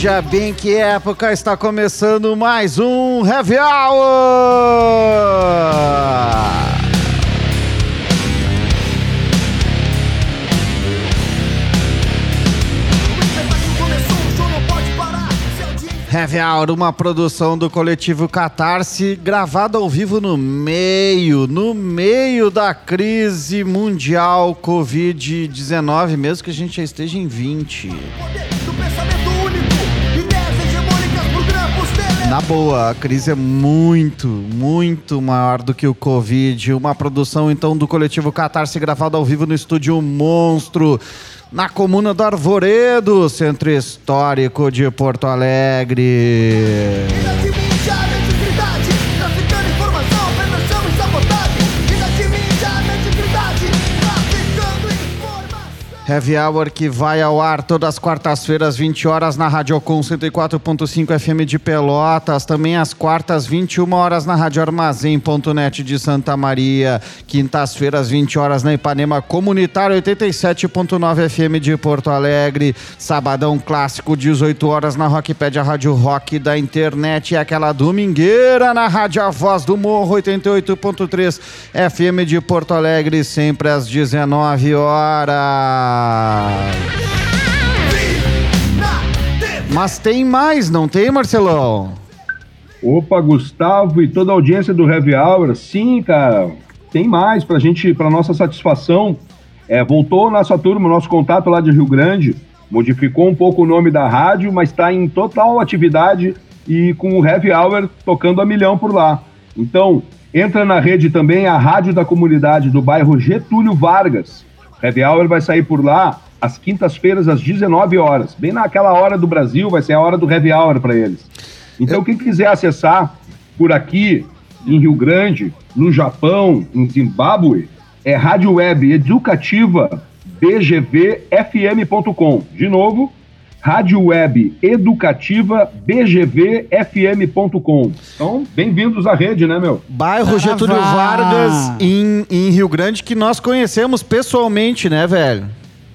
Veja bem que época está começando mais um Heavy Hour! Heavy Hour, uma produção do coletivo Catarse, gravada ao vivo no meio, no meio da crise mundial Covid-19, mesmo que a gente já esteja em 20. Na boa, a crise é muito, muito maior do que o Covid. Uma produção, então, do coletivo Catarse, gravada ao vivo no estúdio Monstro, na comuna do Arvoredo, centro histórico de Porto Alegre. Heavy Hour que vai ao ar todas as quartas-feiras, 20 horas na Radiocom 104.5 FM de Pelotas, também às quartas, 21 horas na Rádio Armazém.net de Santa Maria, quintas-feiras, 20 horas na Ipanema Comunitário 87.9 FM de Porto Alegre, sabadão clássico, 18 horas na Rockpedia Rádio Rock da internet. E aquela domingueira na Rádio A Voz do Morro 88.3 FM de Porto Alegre, sempre às 19 horas. Mas tem mais, não tem, Marcelão? Opa, Gustavo e toda a audiência do Heavy Hour, sim, cara, tem mais pra gente, pra nossa satisfação. É, voltou nossa turma, nosso contato lá de Rio Grande, modificou um pouco o nome da rádio, mas está em total atividade e com o Heavy Hour tocando a milhão por lá. Então, entra na rede também a Rádio da Comunidade do bairro Getúlio Vargas. Heavy Hour vai sair por lá às quintas-feiras, às 19 horas. Bem naquela hora do Brasil, vai ser a hora do Heavy Hour para eles. Então, quem quiser acessar por aqui, em Rio Grande, no Japão, em Zimbábue, é rádio web educativa bgvfm.com. De novo, rádio web educativa bgvfm.com. Então, bem-vindos à rede, né, meu? Bairro Getúlio Vargas, em, em Rio Grande, que nós conhecemos pessoalmente, né, velho?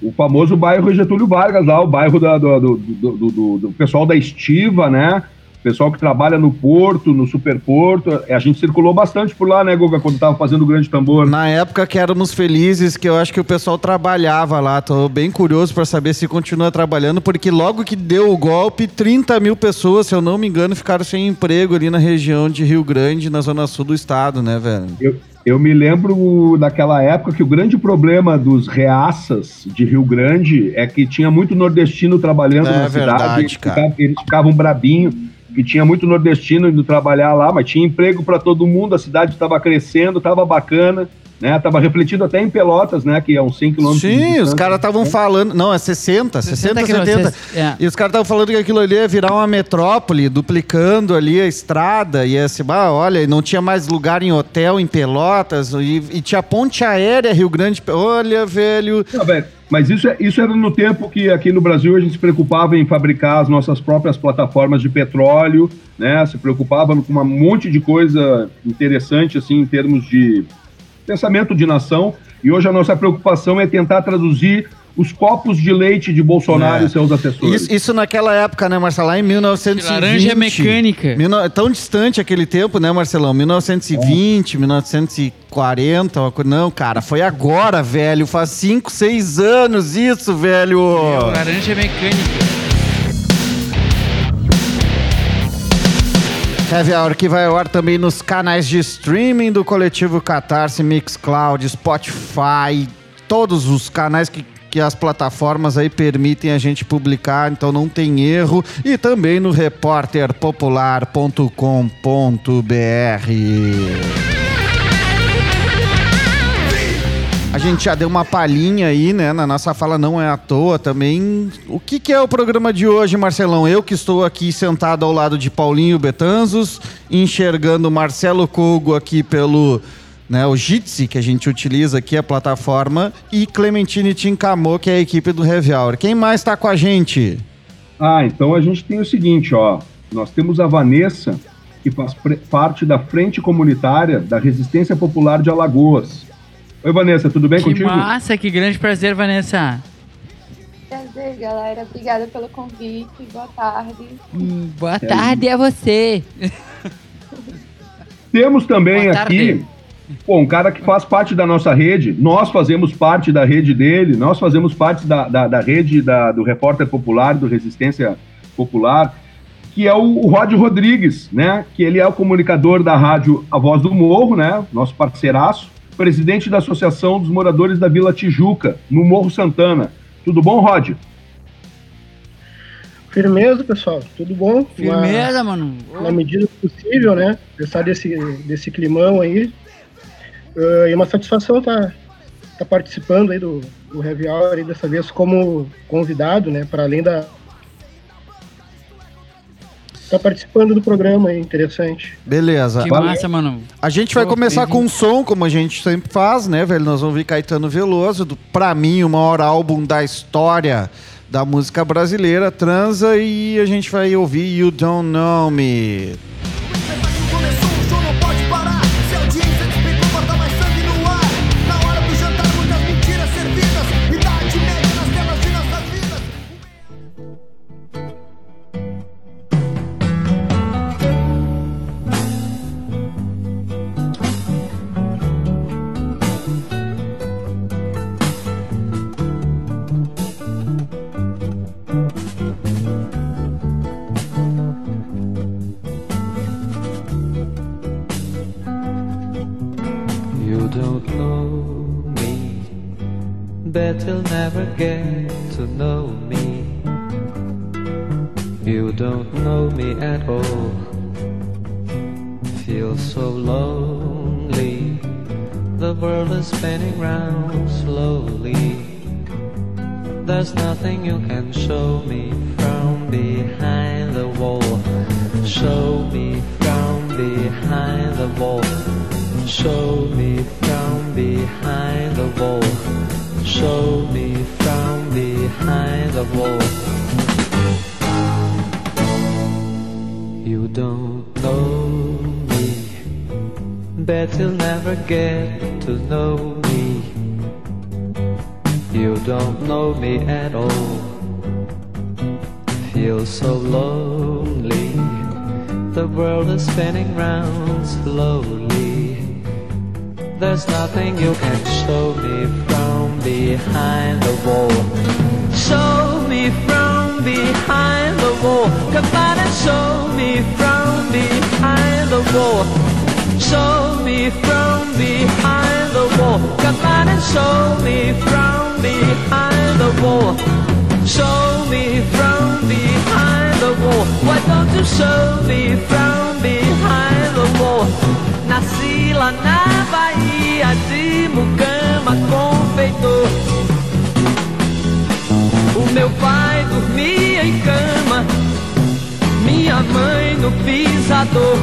O famoso bairro Getúlio Vargas, lá, o bairro da- do, do- do- do- do- do pessoal da Estiva, né? Pessoal que trabalha no Porto, no Superporto. A gente circulou bastante por lá, né, Guga, quando tava fazendo o grande tambor. Na época que éramos felizes, que eu acho que o pessoal trabalhava lá. Tô bem curioso para saber se continua trabalhando, porque logo que deu o golpe, 30 mil pessoas, se eu não me engano, ficaram sem emprego ali na região de Rio Grande, na zona sul do estado, né, velho? Eu, eu me lembro daquela época que o grande problema dos reaças de Rio Grande é que tinha muito nordestino trabalhando É na verdade, cidade. Eles ficavam, eles ficavam brabinhos, que tinha muito nordestino indo trabalhar lá, mas tinha emprego para todo mundo, a cidade estava crescendo, estava bacana, né? Tava refletido até em Pelotas, né? Que é uns 100 quilômetros. de Sim, os caras estavam falando. Não, é 60, 60, 60 70. quilômetros, é. E os caras estavam falando que aquilo ali ia virar uma metrópole, duplicando ali a estrada. E assim, ah, olha, e não tinha mais lugar em hotel em Pelotas. E, e tinha ponte aérea Rio Grande. Olha, velho. Não, velho, mas isso, é- isso era no tempo que aqui no Brasil a gente se preocupava em fabricar as nossas próprias plataformas de petróleo, né? Se preocupava com um monte de coisa interessante, assim, em termos de pensamento de nação. E hoje a nossa preocupação é tentar traduzir os copos de leite de Bolsonaro É. e seus assessores. Isso, isso naquela época, né, Marcelo? Lá em 1920. Laranja mecânica. Mil Tão distante aquele tempo, né, Marcelão? 1920, 1940. uma coisa- Não, cara, foi agora, velho. Faz 5, 6 anos isso, velho. Laranja mecânica. Heavy Hour que vai ao ar também nos canais de streaming do coletivo Catarse, Mixcloud, Spotify, todos os canais que, que as plataformas aí permitem a gente publicar, então não tem erro. E também no repórterpopular.com.br. A gente já deu uma palhinha aí, né? Na nossa fala não é à toa também. O que, que é o programa de hoje, Marcelão? Eu que estou aqui sentado ao lado de Paulinho Betanzos, enxergando Marcelo Cogo aqui pelo né, o Jitsi, que a gente utiliza aqui, a plataforma, e Clementine Tincamô, que é a equipe do Heavy Hour. Quem mais está com a gente? Ah, então a gente tem o seguinte, ó. Nós temos a Vanessa, que faz parte da Frente Comunitária da Resistência Popular de Alagoas. Oi, Vanessa, tudo bem que contigo? Que massa, que grande prazer, Vanessa. Prazer, galera. Obrigada pelo convite. Boa tarde. Hum, boa tarde a você. Temos também aqui Pô, um cara que faz parte da nossa rede, nós fazemos parte da rede dele, nós fazemos parte da, da, da rede da, do Repórter Popular, do Resistência Popular, que é o, o Rod Rodrigues, né? Que ele é o comunicador da rádio A Voz do Morro, né? Nosso parceiraço, presidente da Associação dos Moradores da Vila Tijuca, no Morro Santana. Tudo bom, Rod? Firmeza, pessoal. Tudo bom? Firmeza, na, mano. Na medida possível, né? Pensar desse, desse climão aí. Uh, e é uma satisfação estar tá, tá participando aí do, do Heavy Hour aí dessa vez como convidado, né? Para além da. Tá participando do programa aí, interessante. Beleza. Que massa, mano. A gente vai começar com um som, como a gente sempre faz, né, velho? Nós vamos ver Caetano Veloso, do, pra mim, o maior álbum da história da música brasileira, transa, e a gente vai ouvir You Don't Know Me. Don't know me, bet you'll never get to know me. You don't know me at all. Feel so lonely. The world is spinning round slowly. There's nothing you can show me from behind the wall. Show me from behind the wall. Come on and show me from behind the wall. Show me from behind the wall. Come on and show me from behind the wall. Show me from behind the wall. Why don't you show me from behind the wall? Nasci lá na Bahia de Mucama, confeitor. Meu pai dormia em cama, minha mãe no pisador.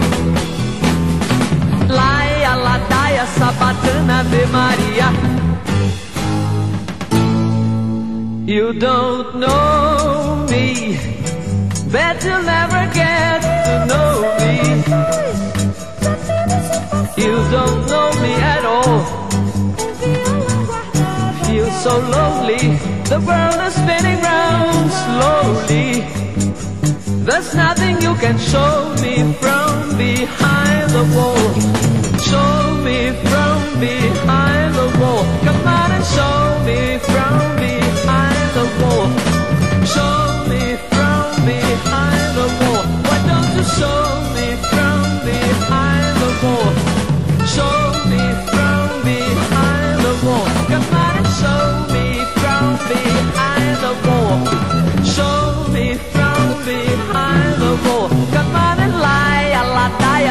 Laia, ladaia, sabatana, Ave Maria. You don't know me, bet you'll never get to know me. You don't know me at all. Feel so lonely, the world is spinning round slowly. There's nothing you can show me from behind the wall. Show me from behind the wall. Come on and show me from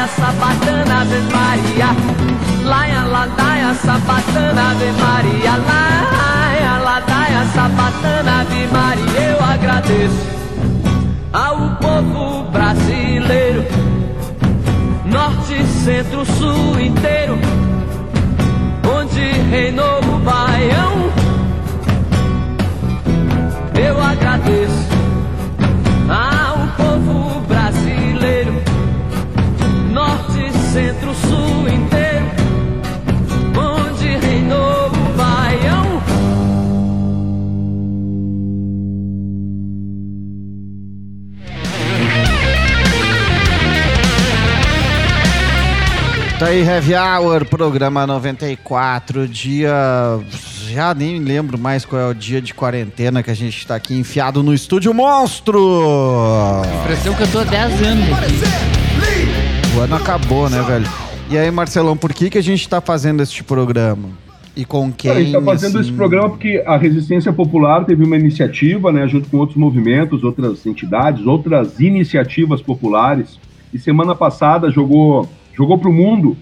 ladaia, sabatana, Ave Maria. Laia, ladaia, sabatana, Ave Maria. Laia, ladaia, sabatana, Ave Maria. Eu agradeço ao povo brasileiro norte, centro, sul inteiro, onde reinou o baião. Eu agradeço aí, Heavy Hour, programa 94, dia. Já nem lembro mais qual é o dia de quarentena que a gente tá aqui enfiado no estúdio monstro! Impressão que eu tô há 10 anos aqui. O ano acabou, né, velho? E aí, Marcelão, por que, que a gente tá fazendo este programa? E com quem? a gente está fazendo assim? esse programa porque a Resistência Popular teve uma iniciativa, né, junto com outros movimentos, outras entidades, outras iniciativas populares. E semana passada jogou jogou para o mundo,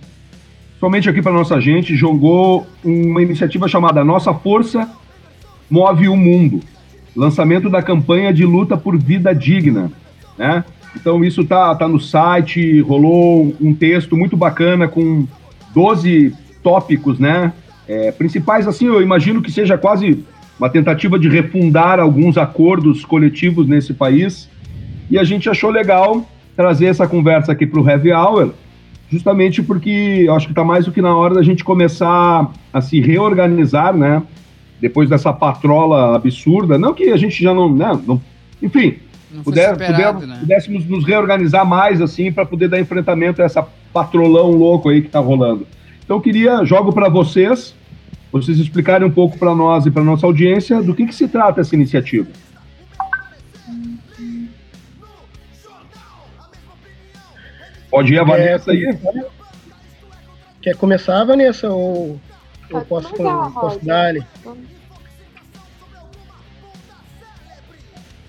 somente aqui para nossa gente, jogou uma iniciativa chamada Nossa Força Move o Mundo. Lançamento da campanha de luta por vida digna, né? Então isso tá, tá no site, rolou um texto muito bacana com 12 tópicos, né? É, principais, assim, eu imagino que seja quase uma tentativa de refundar alguns acordos coletivos nesse país. E a gente achou legal trazer essa conversa aqui para o Heavy Hour, justamente porque eu acho que está mais do que na hora da gente começar a se reorganizar, né? Depois dessa patrola absurda. Não que a gente já não. Né, não enfim, Não puder, superado, puder- né? pudéssemos nos reorganizar mais, assim, para poder dar enfrentamento a essa patrolão louco aí que tá rolando. Então, eu queria, jogo para vocês, vocês explicarem um pouco para nós e para nossa audiência do que, que se trata essa iniciativa. Pode ir a Vanessa aí? Quer começar, Vanessa? Ou eu posso, começar, posso dar ali?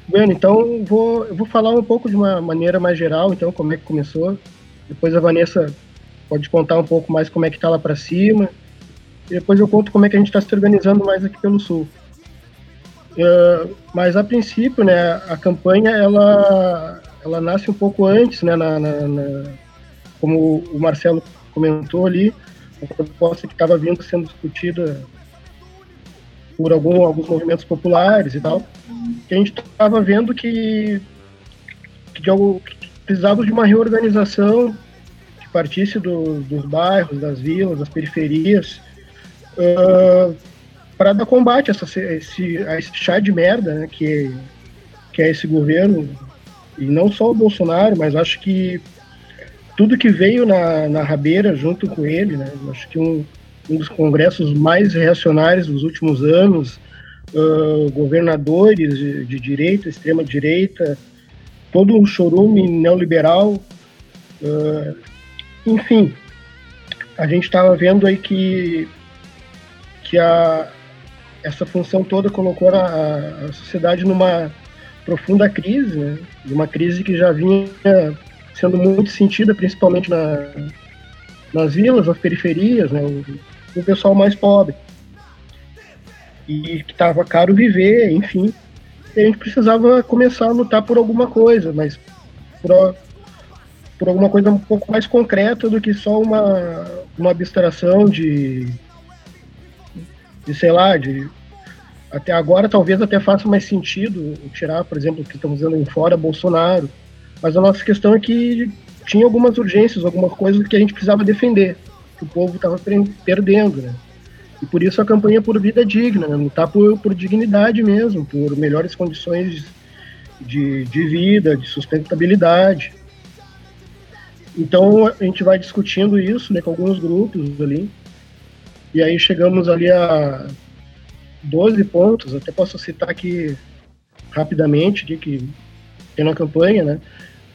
Bueno, então vou, eu vou falar um pouco de uma maneira mais geral, então, como é que começou. Depois a Vanessa pode contar um pouco mais como é que tá lá para cima. E depois eu conto como é que a gente está se organizando mais aqui pelo Sul. Eh, mas a princípio, né, a campanha ela, ela nasce um pouco antes, né, na, na- na- como o Marcelo comentou ali, a proposta que estava vindo sendo discutida por algum, alguns movimentos populares e tal, que a gente estava vendo que, que, de algo, que precisava de uma reorganização que partisse do- dos bairros, das vilas, das periferias, para dar combate a, essa, esse, a esse chá de merda né, que, que é esse governo, e não só o Bolsonaro, mas acho que tudo que veio na, na rabeira junto com ele, né, acho que um, um dos congressos mais reacionários dos últimos anos, ah, governadores de, de direita, extrema direita, todo um chorume neoliberal, ah, enfim, a gente estava vendo aí que que a, essa função toda colocou a, a sociedade numa profunda crise, né? E uma crise que já vinha sendo muito sentida, principalmente na, nas vilas, nas periferias, né? O, o pessoal mais pobre. E que estava caro viver, enfim. E a gente precisava começar a lutar por alguma coisa, mas por, por alguma coisa um pouco mais concreta do que só uma, uma abstração de de sei lá, de até agora talvez até faça mais sentido tirar, por exemplo, o que estamos vendo em fora Bolsonaro, mas a nossa questão é que tinha algumas urgências, algumas coisas que a gente precisava defender, que o povo estava perdendo, né? E por isso a campanha por vida digna, né? lutar por, por dignidade mesmo, por melhores condições de, de vida, de sustentabilidade. Então a gente vai discutindo isso né, com alguns grupos ali. E aí chegamos ali a 12 pontos, até posso citar aqui rapidamente aqui, que tem na campanha, né?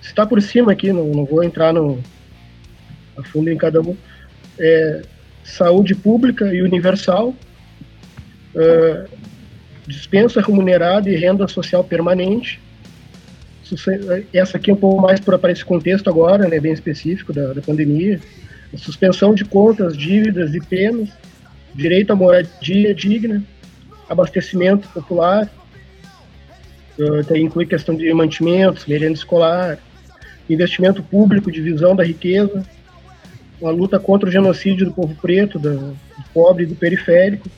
Citar por cima aqui, não, não vou entrar no, a fundo em cada um. É, saúde pública e universal, é, dispensa remunerada e renda social permanente. Suce- Essa aqui é um pouco mais para esse contexto agora, né, bem específico da, da pandemia. Suspensão de contas, dívidas e penas, direito à moradia digna, abastecimento popular, daí inclui questão de mantimentos, merenda escolar, investimento público, divisão da riqueza, uma luta contra o genocídio do povo preto, do pobre e do periférico,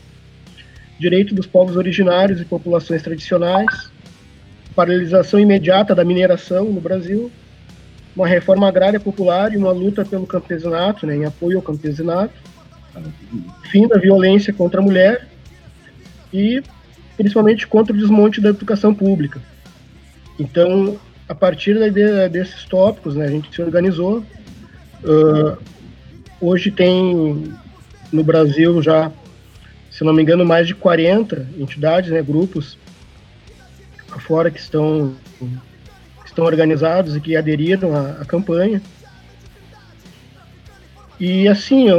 direito dos povos originários e populações tradicionais, paralisação imediata da mineração no Brasil, uma reforma agrária popular e uma luta pelo campesinato, né, em apoio ao campesinato, fim da violência contra a mulher e principalmente contra o desmonte da educação pública. Então, a partir de- desses tópicos, né, a gente se organizou. ah, hoje tem no Brasil já, se não me engano, mais de 40 entidades, né, grupos fora que estão, que estão organizados e que aderiram à, à campanha. E assim,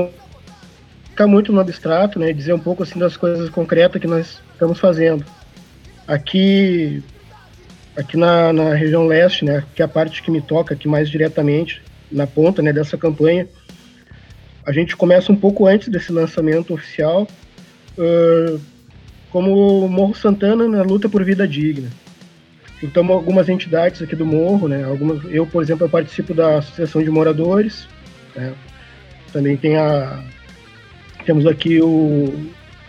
ficar muito no abstrato, né, dizer um pouco assim das coisas concretas que nós estamos fazendo. Aqui aqui na, na região leste, né, que é a parte que me toca aqui mais diretamente, na ponta, né, dessa campanha, a gente começa um pouco antes desse lançamento oficial, uh, como Morro Santana na luta por vida digna. Então, algumas entidades aqui do Morro, né, algumas, eu, por exemplo, eu participo da Associação de Moradores, né, também tem a, temos aqui o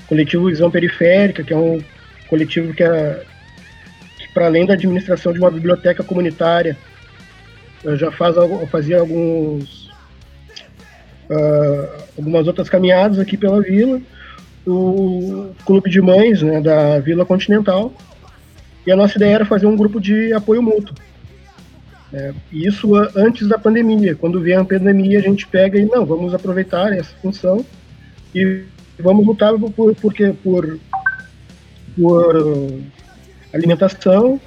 coletivo Visão Periférica, que é um coletivo que é para além da administração de uma biblioteca comunitária, já faz, fazia alguns, uh, algumas outras caminhadas aqui pela vila, o Clube de Mães né, da Vila Continental, e a nossa ideia era fazer um grupo de apoio mútuo. É, isso antes da pandemia. Quando vier a pandemia, a gente pega e não, vamos aproveitar essa função e vamos lutar por, por, por, por alimentação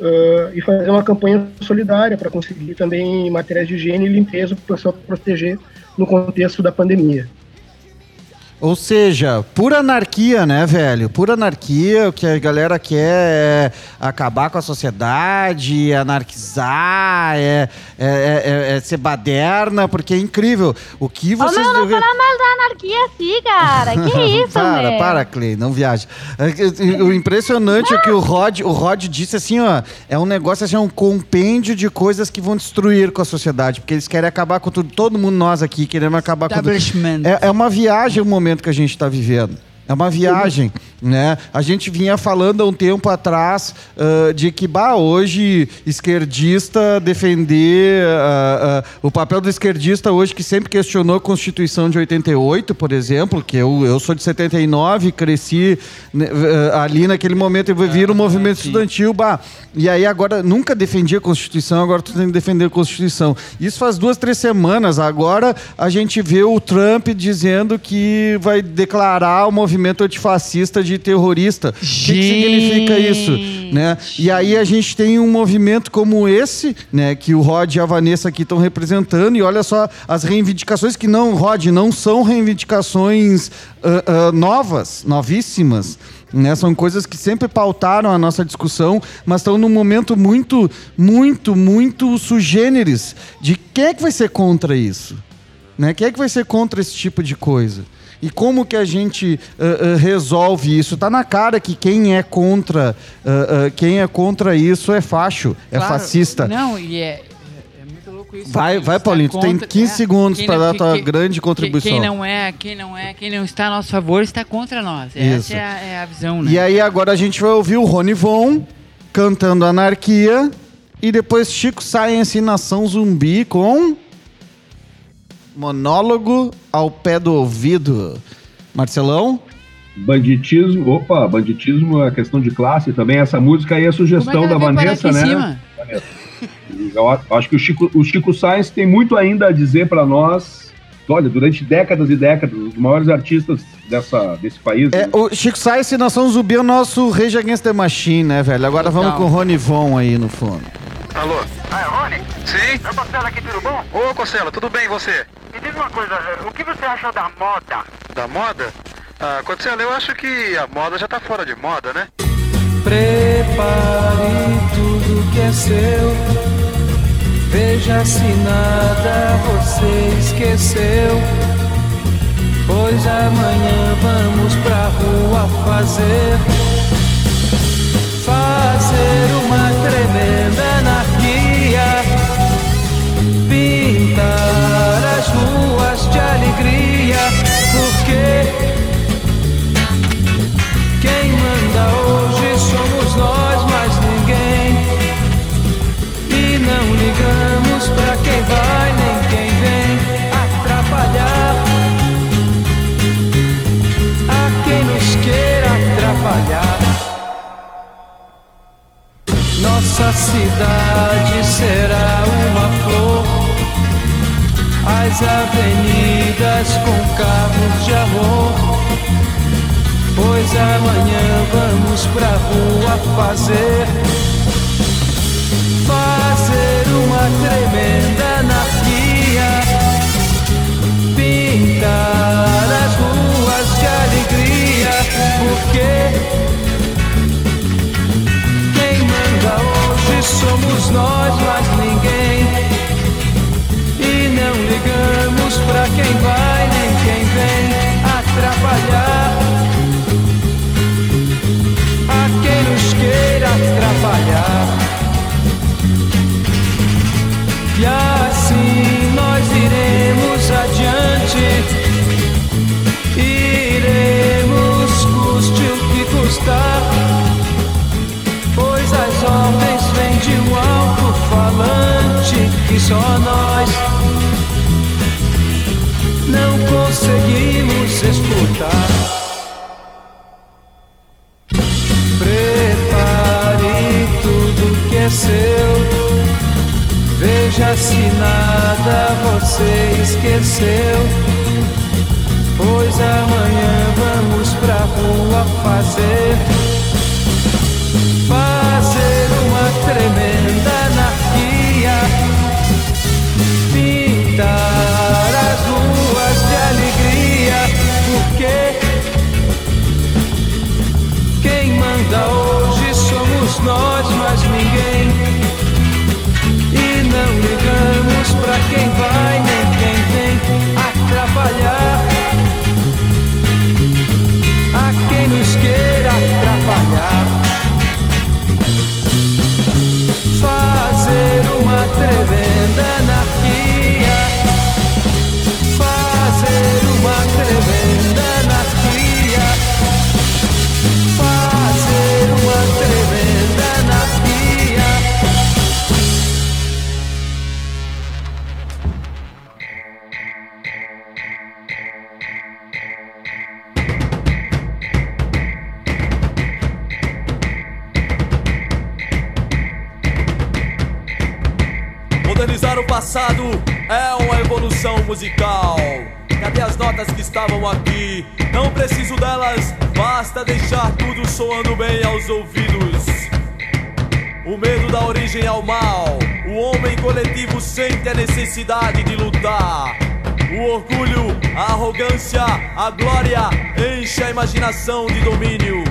uh, e fazer uma campanha solidária para conseguir também materiais de higiene e limpeza para o pessoal proteger no contexto da pandemia. Ou seja, pura anarquia, né, velho? Pura anarquia. O que a galera quer é acabar com a sociedade, anarquizar, é, é, é, é ser baderna, porque é incrível. O que vocês. Ô, meu, não fala mais da anarquia assim, cara. Que isso, Para, meu? para, Clay, não viaja. O impressionante é que o Rod, o Rod disse assim, ó, é um negócio assim, um compêndio de coisas que vão destruir com a sociedade, porque eles querem acabar com tudo. Todo mundo nós aqui queremos acabar com tudo. Establishment. É, é uma viagem o momento que a gente está vivendo. É uma viagem, né? A gente vinha falando há um tempo atrás uh, de que, bah, hoje, esquerdista defender... Uh, uh, o papel do esquerdista hoje, que sempre questionou a Constituição de 88, por exemplo, que eu, eu sou de 79, cresci né, ali naquele momento, eu vi o movimento estudantil, bah, e aí agora, nunca defendi a Constituição, agora estou tendo que defender a Constituição. Isso faz duas, três semanas. Agora a gente vê o Trump dizendo que vai declarar o movimento antifascista de terrorista. O que, que significa isso? Né? E aí a gente tem um movimento como esse, né, que o Rod e a Vanessa aqui estão representando, e olha só as reivindicações que não, Rod, não são reivindicações ah, ah, novas, novíssimas. Né? São coisas que sempre pautaram a nossa discussão, mas estão num momento muito, muito, muito sugêneres de quem é que vai ser contra isso? Né? Quem é que vai ser contra esse tipo de coisa? E como que a gente uh, uh, resolve isso? Está na cara que quem é contra, uh, quem é contra isso é facho, é Claro, fascista. Não, e é, é muito louco isso. Vai, vai, Paulinho, tu tem contra- 15 segundos quem para dar a tua quem- grande contribuição. Quem não é, quem não é, quem não está a nosso favor está contra nós. Isso. Essa é a, é a visão, né? E aí agora a gente vai ouvir o Rony Von cantando Anarquia e depois Chico Science Nação Zumbi com monólogo ao pé do ouvido. Marcelão? Banditismo, opa, banditismo é questão de classe também. Essa música aí é Como é que sugestão ela da Vanessa, aqui em né? cima? Eu acho que o Chico, o Chico Sainz tem muito ainda a dizer para nós. Olha, durante décadas e décadas, os maiores artistas dessa, desse país. É, né? o Chico Science Nação Zumbi é o nosso Rage Against the Machine, né, velho? Agora vamos com o Rony Von aí no fundo. Alô? Ah, é Rony? Sim? É o Costello aqui, tudo bom? Ô, Costello, tudo bem e você? Me diz uma coisa, o que você acha da moda? Da moda? Ah, Costello, eu acho que a moda já tá fora de moda, né? Prepare tudo que é seu. Veja se nada você esqueceu. Pois amanhã vamos pra rua fazer. Fazer uma tremenda Nossa cidade será uma flor. As avenidas com carros de amor. Pois amanhã vamos pra rua fazer. Fazer uma tremenda anarquia. Pintar escutar. seu. Veja se nada você esqueceu. Pois amanhã vamos pra rua. Fazer Fazer uma estavam aqui? Não preciso delas, basta deixar tudo soando bem aos ouvidos. O medo dá origem ao mal. O homem coletivo sente a necessidade de lutar. O orgulho, a arrogância, a glória enche a imaginação de domínio.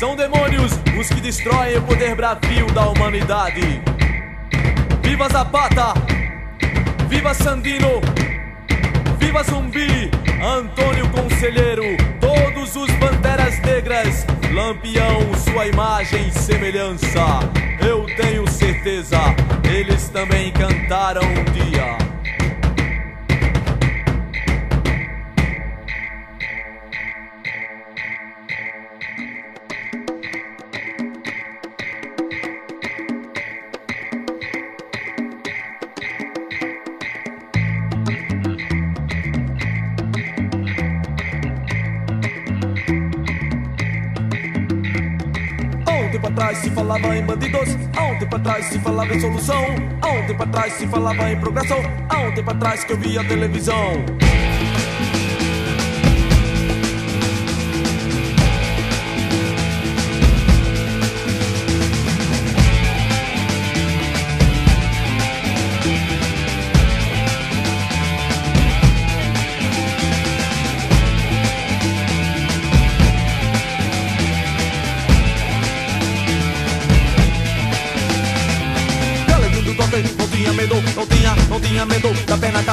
São demônios os que destroem o poder bravio da humanidade. Viva Zapata! Viva Sandino! Zumbi! Antônio Conselheiro! Todos os banderas negras! Lampião, sua imagem e semelhança! Eu tenho certeza, eles também cantaram um dia. Atrás se falava em bandidos, um tempo atrás se falava em solução, um tempo atrás se falava em progressão, um tempo atrás que eu via televisão.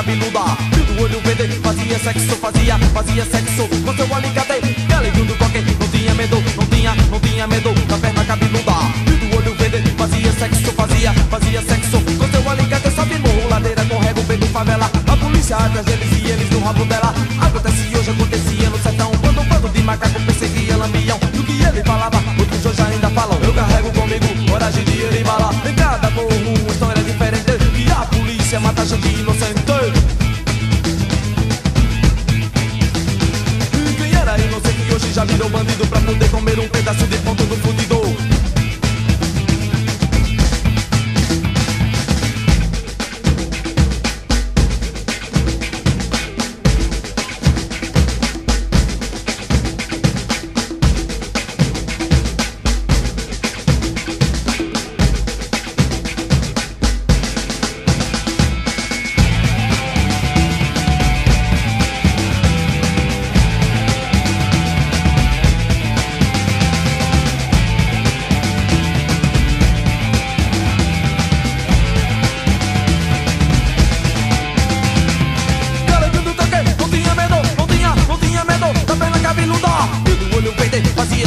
Cabeluda. Do olho verde, fazia sexo, fazia, fazia sexo com seu alicate. Galego do toque, não tinha medo, não tinha, não tinha medo da perna cabeluda. Do olho verde, fazia sexo, fazia, fazia sexo com seu alicate. Sobe morro, ladeira, correga o vento, favela. A polícia atrás deles e eles no rabo dela. Acontece hoje, acontecia no sertão. Quando um bando de macaco perseguia lampião. E o que ele falava, outros hoje ainda falam. Eu carrego comigo coragem de e bala. Em cada morro, uma história diferente. E a polícia mata gente inocente. Comer um pedaço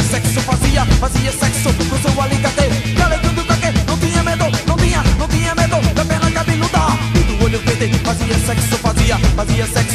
do fudidor. fazia sexo com seu alicate. Galegando da que não tinha medo, não tinha, não tinha medo da perna cabeluda. E do olho verde, fazia sexo, fazia, fazia sexo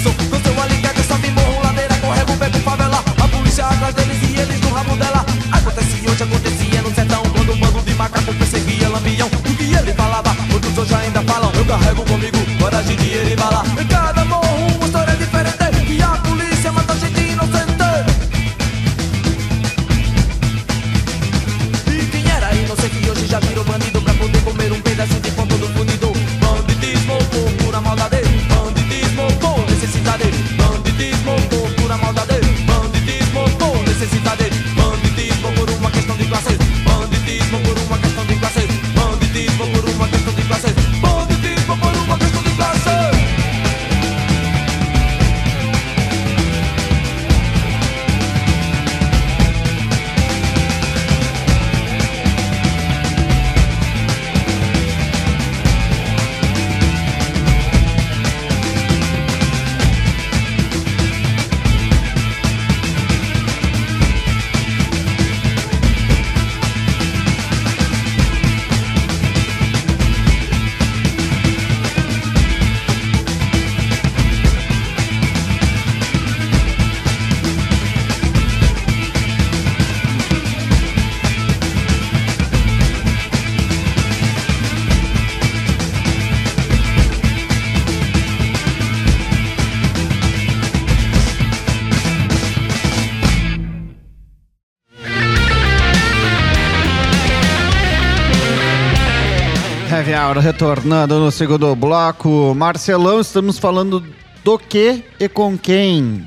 Hour retornando no segundo bloco. Marcelão, estamos falando do que e com quem?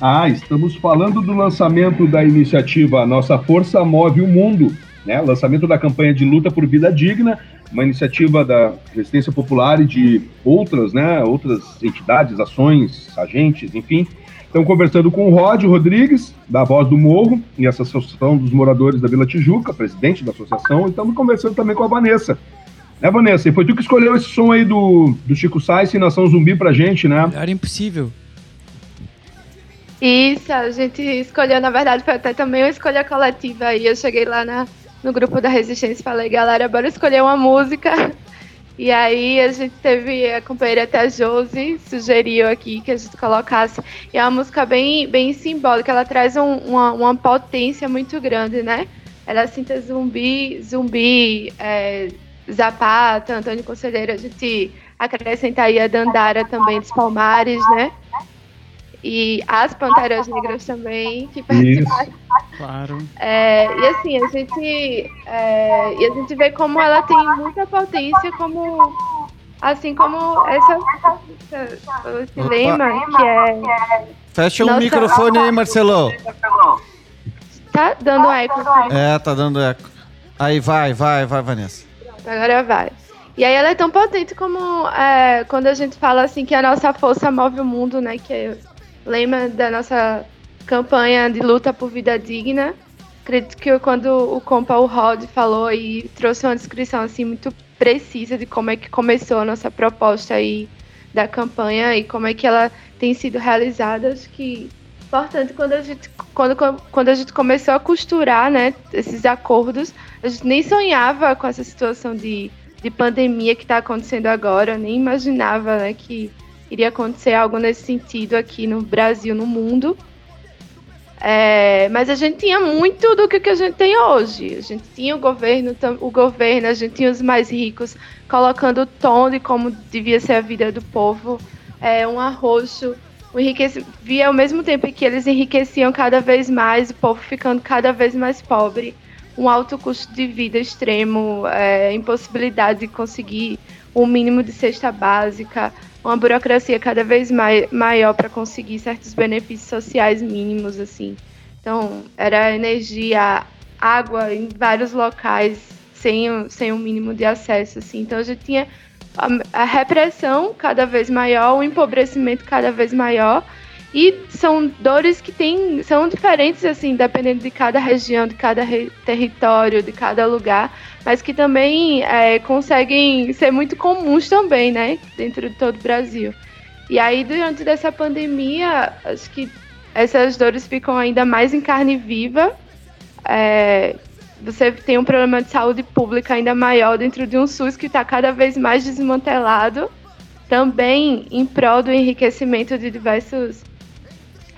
Ah, estamos falando do lançamento da iniciativa Nossa Força Move o Mundo, né? Lançamento da campanha de luta por vida digna, uma iniciativa da Resistência Popular e de outras, né? Outras entidades, ações, agentes, enfim. Estamos conversando com o Rod Rodrigues, da Voz do Morro, e essa Associação dos Moradores da Vila Tijuca, presidente da associação, e estamos conversando também com a Vanessa. Né, Vanessa? E foi tu que escolheu esse som aí do, do Chico Sainz e Nação Zumbi pra gente, né? Era impossível. Isso, a gente escolheu, na verdade, foi até também uma escolha coletiva aí. Eu cheguei lá na, no grupo da Resistência e falei, galera, bora escolher uma música. E aí a gente teve a companheira até a Josi, sugeriu aqui que a gente colocasse. E é uma música bem, bem simbólica, ela traz um- uma, uma potência muito grande, né? Ela sinta zumbi, zumbi, é, Zapata, Antônio Conselheiro, a gente acrescenta aí a Dandara também dos Palmares, né? E as Panteras Negras também, que participaram. Claro. É, e assim, a gente, é, e a gente vê como ela tem muita potência, como assim como essa, essa- esse Opa. lema que é. Fecha o Nossa. microfone aí, Marcelão. Tá dando eco. É, tá dando eco. Aí vai, vai, vai, Vanessa. Agora vai. E aí ela é tão potente como é, quando a gente fala assim que a nossa força move o mundo, né? Que é lema da nossa campanha de luta por vida digna. Acredito que quando o compa, o Rod, falou e trouxe uma descrição assim muito precisa de como é que começou a nossa proposta aí da campanha e como é que ela tem sido realizada, acho que importante quando a gente quando, quando a gente começou a costurar, né, esses acordos, a gente nem sonhava com essa situação de, de pandemia que está acontecendo agora, nem imaginava, né, que iria acontecer algo nesse sentido aqui no Brasil, no mundo. É, mas a gente tinha muito do que, que a gente tem hoje. A gente tinha o governo, o governo, a gente tinha os mais ricos colocando o tom de como devia ser a vida do povo. É, um arroxo, o via ao mesmo tempo que eles enriqueciam cada vez mais, o povo ficando cada vez mais pobre. Um alto custo de vida extremo, é, impossibilidade de conseguir um mínimo de cesta básica, uma burocracia cada vez mai maior para conseguir certos benefícios sociais mínimos, assim. Então, era energia, água em vários locais sem, o- sem um mínimo de acesso, assim. Então, a gente tinha a, a repressão cada vez maior, o empobrecimento cada vez maior. E são dores que tem, são diferentes, assim, dependendo de cada região, de cada território, de cada lugar, mas que também é, conseguem ser muito comuns também, né, dentro de todo o Brasil. E aí, diante dessa pandemia, acho que essas dores ficam ainda mais em carne viva, é, você tem um problema de saúde pública ainda maior dentro de um SUS que está cada vez mais desmantelado, também em prol do enriquecimento de diversos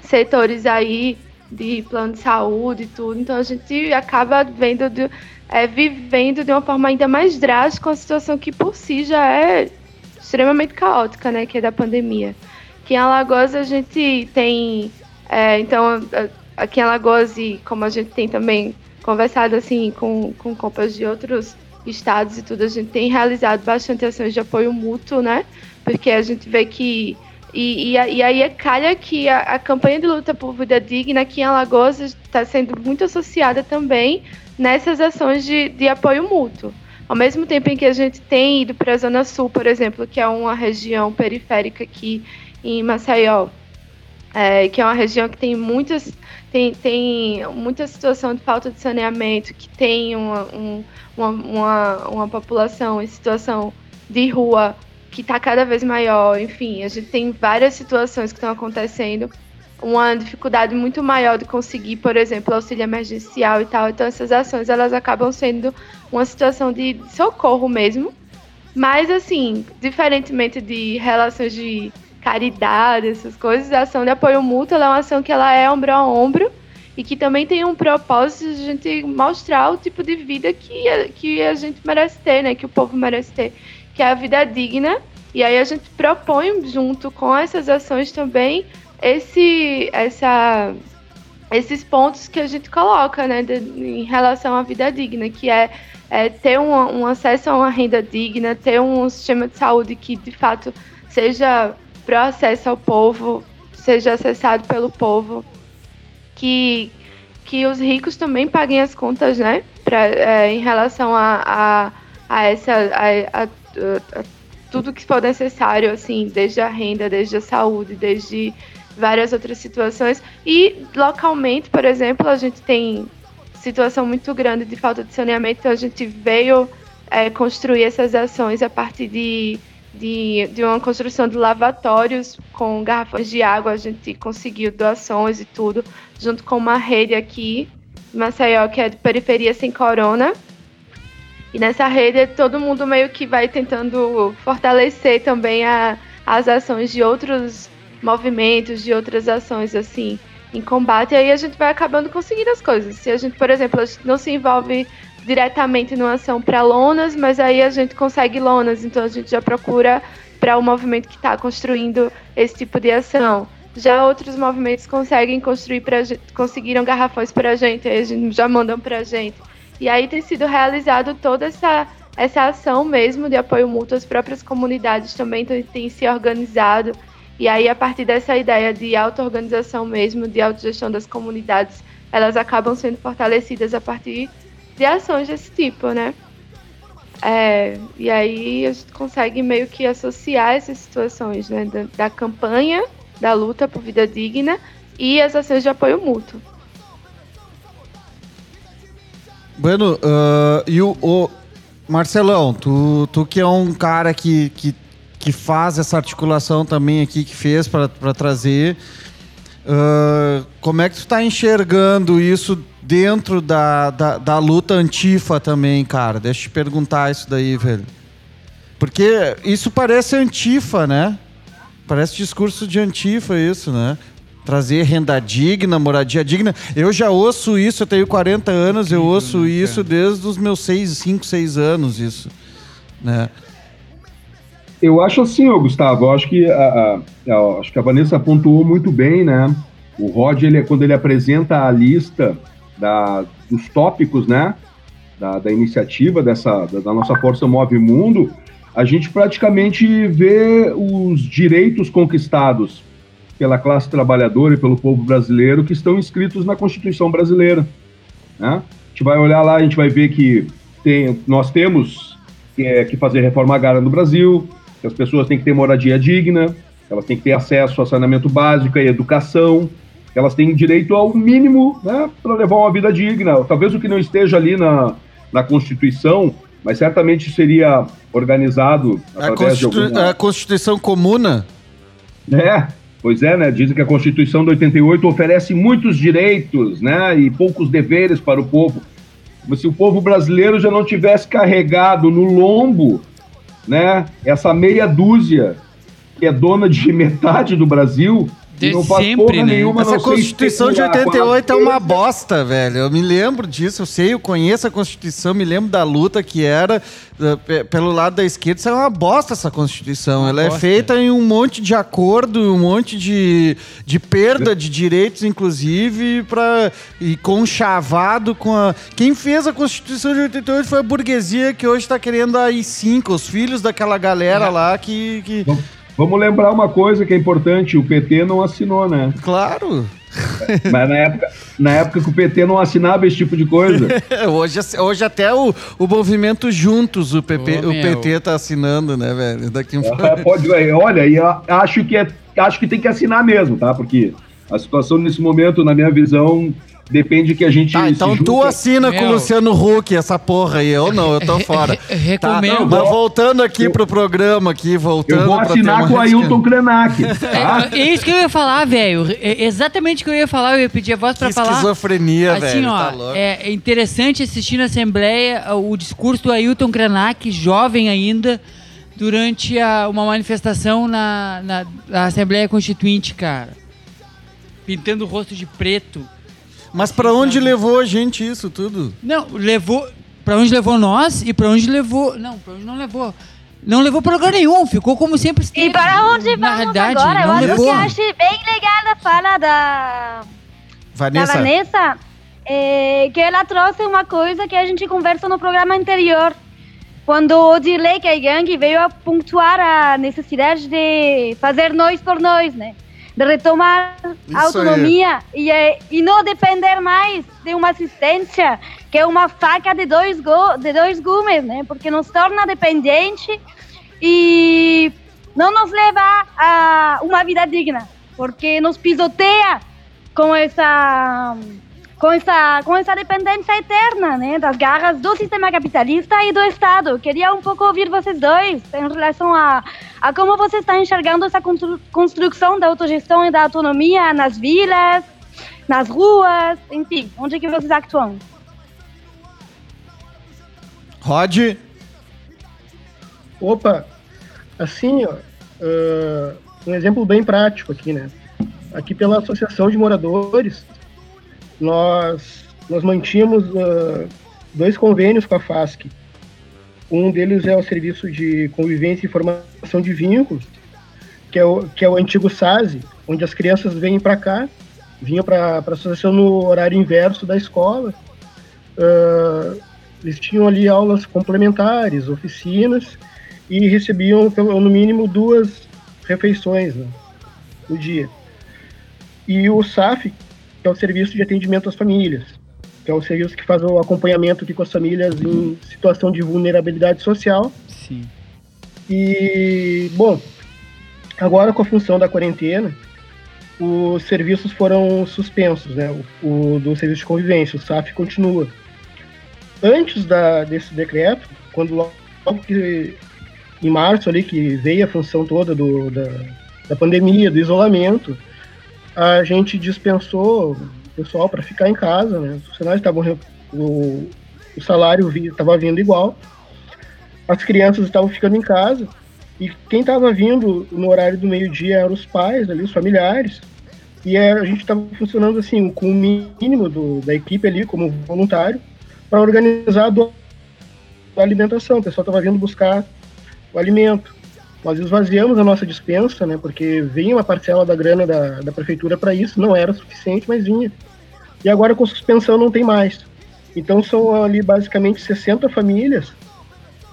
setores aí de plano de saúde e tudo. Então a gente acaba vendo de, é, vivendo de uma forma ainda mais drástica uma situação que por si já é extremamente caótica, né? Que é da pandemia. Aqui em Alagoas a gente tem. É, então, aqui em Alagoas, e como a gente tem também conversado assim com, com compas de outros estados e tudo, a gente tem realizado bastante ações de apoio mútuo, né? Porque a gente vê que. E, e, e aí é calha que a, a, campanha de luta por vida digna aqui em Alagoas está sendo muito associada também nessas ações de, de apoio mútuo. Ao mesmo tempo em que a gente tem ido para a Zona Sul, por exemplo, que é uma região periférica aqui em Maceió, é, que é uma região que tem muitas tem, tem muita situação de falta de saneamento, que tem uma, um, uma, uma, uma população em situação de rua que está cada vez maior. Enfim, a gente tem várias situações que estão acontecendo uma dificuldade muito maior de conseguir, por exemplo, auxílio emergencial e tal. Então essas ações elas acabam sendo uma situação de socorro mesmo. Mas assim, diferentemente de relações de caridade, essas coisas, a ação de apoio mútuo é uma ação que ela é ombro a ombro e que também tem um propósito de a gente mostrar o tipo de vida que que a gente merece ter, né? Que o povo merece ter, que é a vida digna. E aí a gente propõe junto com essas ações também esse, essa, esses pontos que a gente coloca né, de, em relação à vida digna, que é, é ter um, um, acesso a uma renda digna, ter um sistema de saúde que de fato seja pro acesso ao povo, seja acessado pelo povo, que, que os ricos também paguem as contas, né, pra, é, em relação a, a, a essa a, a, tudo que for necessário, assim, desde a renda, desde a saúde, desde várias outras situações. E localmente, por exemplo, a gente tem situação muito grande de falta de saneamento, então a gente veio é, construir essas ações a partir de, de, de uma construção de lavatórios com garrafões de água. A gente conseguiu doações e tudo, junto com uma rede aqui, Maceió, que é de periferia sem corona. E nessa rede todo mundo meio que vai tentando fortalecer também a, as ações de outros movimentos, de outras ações assim em combate, e aí a gente vai acabando conseguindo as coisas. Se a gente, por exemplo, a gente não se envolve diretamente numa ação para lonas, mas aí a gente consegue lonas, então a gente já procura para o movimento que está construindo esse tipo de ação. Já outros movimentos conseguem construir para conseguiram garrafões para a gente, aí a gente já mandam para a gente. E aí tem sido realizado toda essa essa ação mesmo de apoio mútuo às próprias comunidades também têm se organizado e aí, a partir dessa ideia de auto-organização mesmo, de autogestão das comunidades, elas acabam sendo fortalecidas a partir de ações desse tipo, né? É, e aí a gente consegue meio que associar essas situações, né? Da, da campanha, da luta por vida digna e as ações de apoio mútuo. Bueno, uh, e o, o, Marcelão, tu, tu que é um cara que, que que faz essa articulação também aqui, que fez para trazer. Uh, como é que tu está enxergando isso dentro da, da, da, luta antifa também, cara? Deixa eu te perguntar isso daí, velho. Porque isso parece antifa, né? Parece discurso de antifa isso, né? Trazer renda digna, moradia digna. Eu já ouço isso, eu tenho 40 anos, eu ouço isso desde os meus 6, 5, 6 anos, isso. Né? Eu acho assim, Gustavo, eu acho que a, a, acho que a Vanessa pontuou muito bem, né? O Rod, ele, quando ele apresenta a lista da, dos tópicos, né? Da, da iniciativa dessa, da, da nossa Força Move Mundo, a gente praticamente vê os direitos conquistados pela classe trabalhadora e pelo povo brasileiro que estão inscritos na Constituição brasileira. Né? A gente vai olhar lá, a gente vai ver que tem, nós temos é, que fazer reforma agrária no Brasil, as pessoas têm que ter moradia digna, elas têm que ter acesso a saneamento básico e educação, elas têm direito ao mínimo né, para levar uma vida digna. Talvez o que não esteja ali na, na Constituição, mas certamente seria organizado através a, Constitu de alguma... a Constituição Comuna? É, Pois é, né? Dizem que a Constituição de 88 oferece muitos direitos, né? E poucos deveres para o povo. Como se o povo brasileiro já não tivesse carregado no lombo, né? Essa meia dúzia que é dona de metade do Brasil, De não faz sempre, porra né? nenhuma, Essa não Constituição de especular com a 88 é uma bosta, velho. Eu me lembro disso, eu sei, eu conheço a Constituição, me lembro da luta que era eh, pe- pelo lado da esquerda. Isso é uma bosta, essa Constituição. Ela é bosta. feita em um monte de acordo, um monte de, de perda de direitos, inclusive, pra, e conchavado com a. Quem fez a Constituição de 88 foi a burguesia que hoje tá querendo a I5, os filhos daquela galera lá que. que... Vamos lembrar uma coisa que é importante: o PT não assinou, né? Claro. Mas na época, na época que o PT não assinava esse tipo de coisa. hoje, hoje até o, o movimento Juntos, o, PP, Ô, o. PT tá assinando, né, velho? Daqui um Ah, Pode, olha, e acho que, é, acho que tem que assinar mesmo, tá? Porque a situação nesse momento, na minha visão, depende que a gente. Tá, então tu junte- assina com o Meu. Luciano Huck essa porra aí. Eu não, eu tô fora. Re- re- Tá, recomendo. não, mas voltando aqui pro programa, aqui, voltando Eu vou assinar com o Ailton Krenak, tá? É, é isso que eu ia falar, velho. É exatamente o que eu ia falar. Eu ia pedir a voz pra Que falar. esquizofrenia, Assim, velho. ó, tá louco. é é interessante assistir na Assembleia o discurso do Ailton Krenak, jovem ainda, durante a- uma manifestação na, na- na Assembleia Constituinte, cara. Pintando o rosto de preto. Mas pra onde levou a gente isso tudo? Não, levou. Pra onde levou nós e pra onde levou. Não, pra onde não levou. Não levou pra lugar nenhum, ficou como sempre esteve. E para onde Na vamos realidade, agora? Eu não acho levou. que achei bem legal a fala da, Vanessa, da Vanessa, é, que ela trouxe uma coisa que a gente conversou no programa anterior. Quando o Dirley Kaigang veio a pontuar a necessidade de fazer nós por nós, né? De retomar Isso a autonomia e, eh, e não depender mais de uma assistência que é uma faca de dois, go, de dois gumes, né? Porque nos torna dependente e não nos leva a uma vida digna, porque nos pisoteia com essa com essa com essa dependência eterna, né, das garras do sistema capitalista e do Estado. Queria um pouco ouvir vocês dois em relação a, a como você está enxergando essa constru- construção da autogestão e da autonomia nas vilas, nas ruas, enfim, onde que vocês atuam? Rod, Opa, assim, ó, ah, um exemplo bem prático aqui, né? Aqui pela Associação de Moradores, nós, nós mantínhamos ah, dois convênios com a FASC. Um deles é o Serviço de Convivência e Formação de Vínculos, que é o, que é o antigo SASE, onde as crianças vêm para cá, vinham para a associação no horário inverso da escola. Ah, eles tinham ali aulas complementares, oficinas, e recebiam pelo no mínimo duas refeições né, no dia. E o SAF, que é o Serviço de Atendimento às Famílias, que é o serviço que faz o acompanhamento aqui com as famílias em situação de vulnerabilidade social. Sim. E, bom, agora com a função da quarentena, os serviços foram suspensos, né? O, o do serviço de convivência, o SAF continua. Antes da, desse decreto, quando logo que em março ali que veio a função toda do, da, da pandemia, do isolamento, a gente dispensou o pessoal para ficar em casa, né? Os funcionários estavam o, o salário estava vindo igual, as crianças estavam ficando em casa e quem estava vindo no horário do meio-dia eram os pais ali, os familiares. E é, a gente estava funcionando assim, com o mínimo do, da equipe ali, como voluntário, para organizar a do- a alimentação. O pessoal estava vindo buscar o alimento. Nós esvaziamos a nossa dispensa, né, porque vinha uma parcela da grana da, da prefeitura para isso, não era suficiente, mas vinha. E agora com suspensão não tem mais. Então são ali basicamente 60 famílias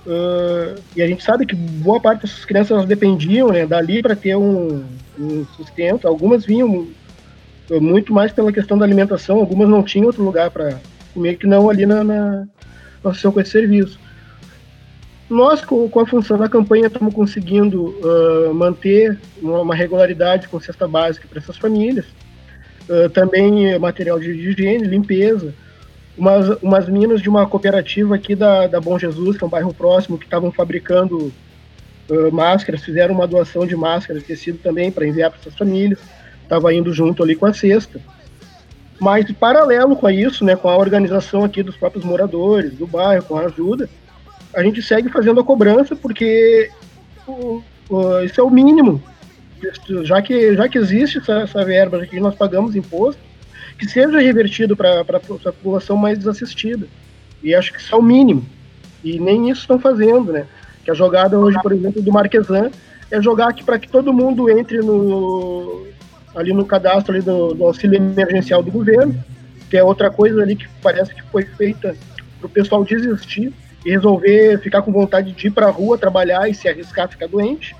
Uh, e a gente sabe que boa parte dessas crianças dependiam né, dali para ter um, um sustento. Algumas vinham muito mais pela questão da alimentação, algumas não tinham outro lugar para comer que não ali na, na, na com esse serviço. Nós, com, com a função da campanha, estamos conseguindo uh, manter uma, regularidade com cesta básica para essas famílias. Uh, também material de higiene, limpeza, umas, umas minas de uma cooperativa aqui da, da Bom Jesus, que é um bairro próximo, que estavam fabricando uh, máscaras, fizeram uma doação de máscaras de tecido também para enviar para essas famílias. Estava indo junto ali com a cesta. Mas, paralelo com isso, né, com a organização aqui dos próprios moradores do bairro, com a ajuda, a gente segue fazendo a cobrança, porque isso é o mínimo. Já que, já que existe essa, essa verba, já que nós pagamos imposto, que seja revertido para a população mais desassistida. E acho que isso é o mínimo. E nem isso estão fazendo, né? Que a jogada hoje, por exemplo, do Marquesan é jogar para que todo mundo entre no, ali no cadastro ali do, do, auxílio emergencial do governo, que é outra coisa ali que parece que foi feita para o pessoal desistir e resolver ficar com vontade de ir para a rua trabalhar e se arriscar a ficar doente.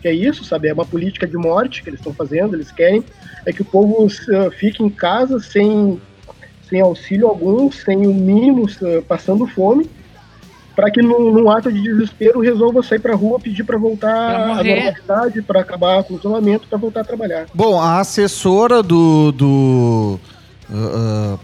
Que é isso, sabe? É uma política de morte que eles estão fazendo. Eles querem é que o povo uh, fique em casa sem, sem auxílio algum, sem o mínimo, uh, passando fome para que num, num, ato de desespero resolva sair para rua pedir para voltar à normalidade, para acabar com o isolamento, para voltar a trabalhar. Bom, a assessora do, do uh, uh,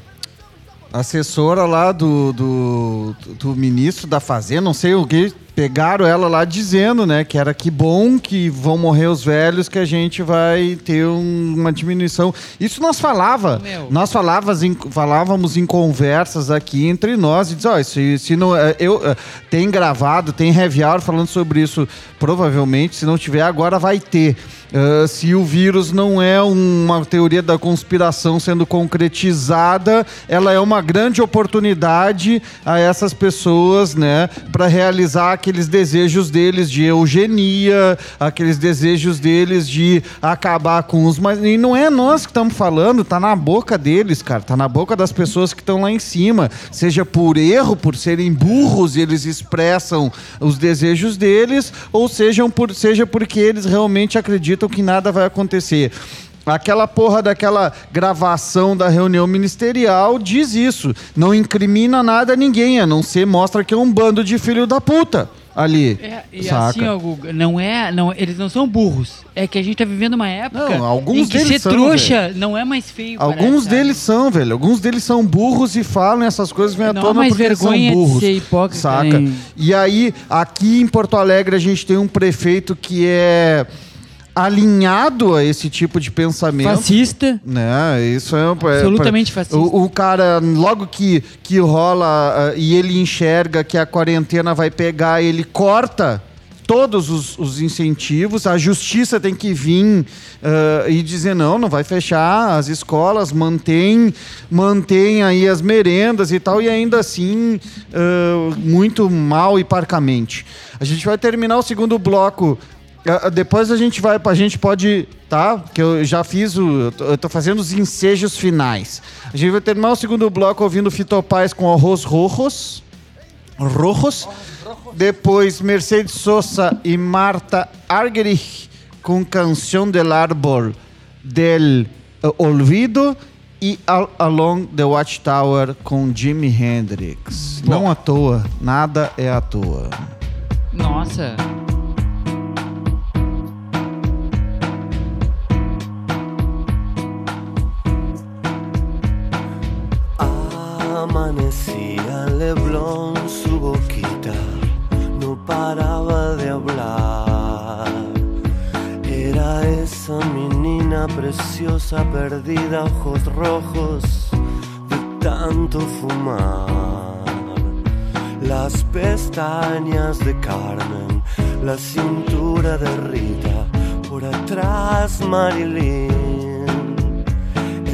assessora lá do, do, do, ministro da Fazenda, não sei o que, pegaram ela lá dizendo, né, que era que bom que vão morrer os velhos, que a gente vai ter um, uma diminuição. Isso nós falava, Meu. nós falávamos em, falávamos em conversas aqui entre nós e diz, oh, se, se não, é, eu é, tem gravado, tem heavy hour falando sobre isso, provavelmente, se não tiver agora vai ter. Uh, se o vírus não é uma teoria da conspiração sendo concretizada, ela é uma grande oportunidade a essas pessoas, né, para realizar aqueles desejos deles de eugenia, aqueles desejos deles de acabar com os mas e não é nós que estamos falando, tá na boca deles, cara, tá na boca das pessoas que estão lá em cima, seja por erro, por serem burros eles expressam os desejos deles, ou sejam por seja porque eles realmente acreditam que nada vai acontecer. Aquela porra daquela gravação da reunião ministerial diz isso. Não incrimina nada a ninguém, a não ser mostra que é um bando de filho da puta ali. É, e saca? assim, ó, Guga, não é, não, eles não são burros. É que a gente tá vivendo uma época não, alguns em que deles ser são, trouxa velho. não é mais feio. Alguns parece, deles são, velho. Alguns deles são burros e falam essas coisas vem à Não tona mais porque eles são burros. ser hipócrita, saca? nem- E aí, aqui em Porto Alegre, a gente tem um prefeito que é alinhado a esse tipo de pensamento. Fascista. Né? Isso é, Absolutamente é- fascista. O, o cara, logo que, que rola ah, e ele enxerga que a quarentena vai pegar, ele corta todos os, os incentivos. A justiça tem que vir ah, e dizer não, não vai fechar as escolas, mantém, mantém aí as merendas e tal, e ainda assim ah, muito mal e parcamente. A gente vai terminar o segundo bloco Depois a gente vai, a gente pode, tá? Que eu já fiz o, eu tô- fazendo os ensejos finais. A gente vai terminar o segundo bloco ouvindo Fitopaz com arroz rojos, rojos. Depois Mercedes Sosa e Marta Argerich com Canção del Árbol del eh, Olvido e Al- Along the Watchtower com Jimi Hendrix. Não à toa, nada é à toa. Nossa. Leblon, su boquita no paraba de hablar. Era esa menina preciosa perdida, ojos rojos de tanto fumar. Las pestañas de Carmen, la cintura de Rita, por atrás Marilyn.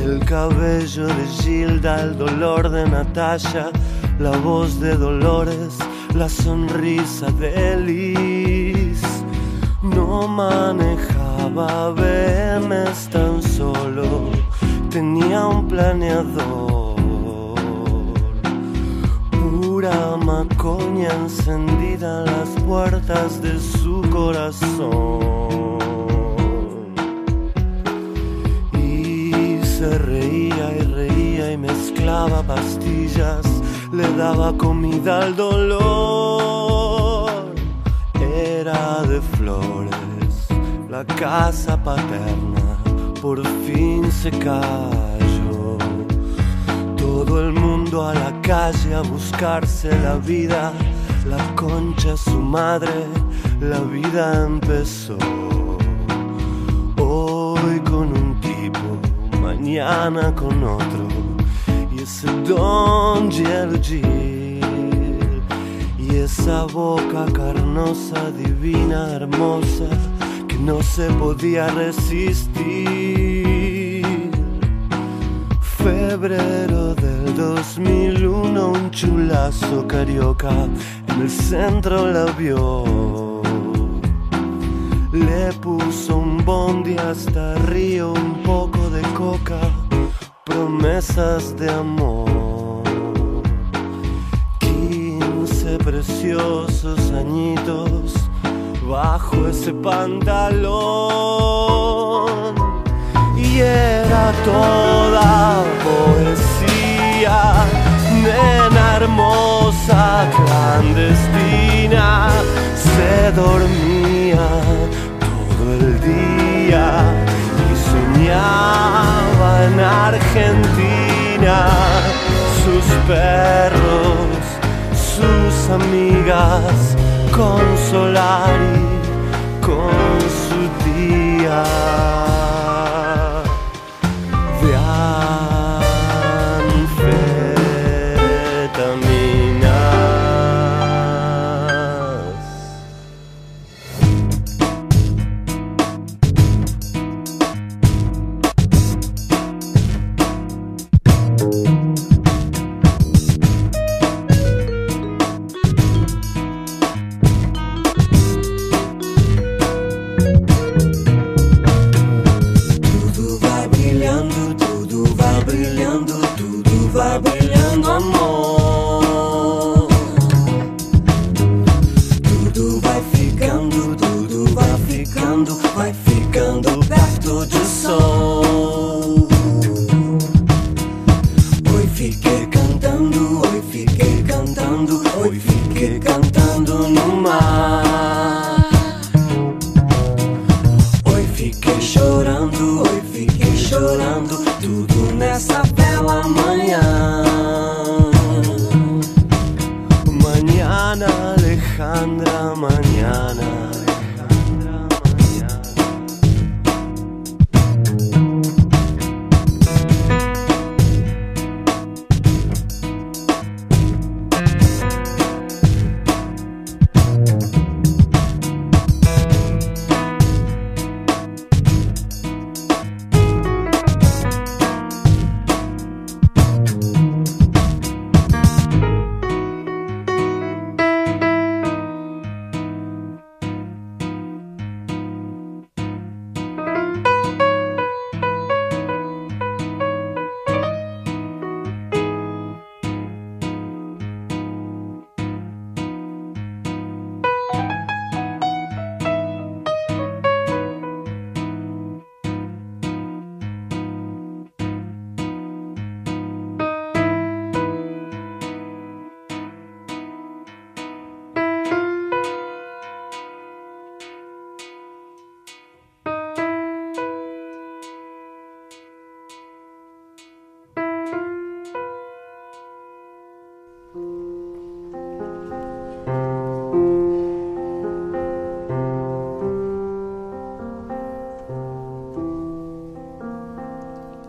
El cabello de Gilda, el dolor de Natasha, la voz de Dolores, la sonrisa de Liz. No manejaba BMs tan solo, tenía un planeador. Pura macoña encendida en las puertas de su corazón. Reía y reía y mezclaba pastillas, le daba comida al dolor. Era de flores, la casa paterna por fin se cayó. Todo el mundo a la calle a buscarse la vida, la concha su madre, la vida empezó. Con otro. Y ese don Gil y esa boca carnosa, divina, hermosa, que no se podía resistir. Febrero del 2001, un chulazo carioca en el centro la vio. Le puso un bondi hasta Río, un poco de coca, promesas de amor. 15 preciosos añitos bajo ese pantalón. Y era toda poesía, nena hermosa, clandestina, se dormía el día y soñaba en Argentina, sus perros, sus amigas, con Solari, con su día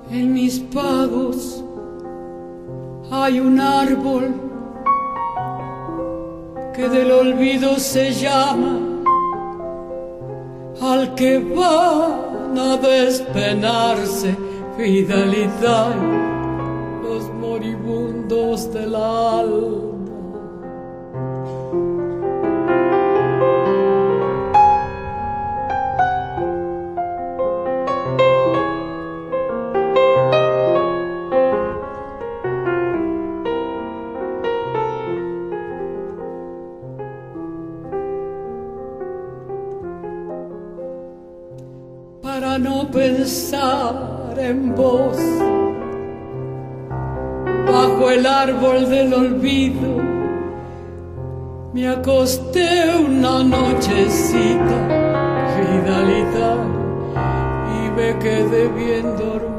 En mis pagos hay un árbol que del olvido se llama al que van a despenarse fidelidad los moribundos del alma. En vos. Bajo el árbol del olvido me acosté una nochecita, fidelidad, y me quedé bien dormido.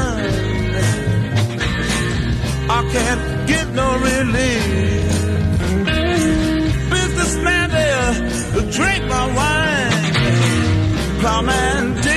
mind. I can't get no relief. Businessman there, drink my wine. Plowman.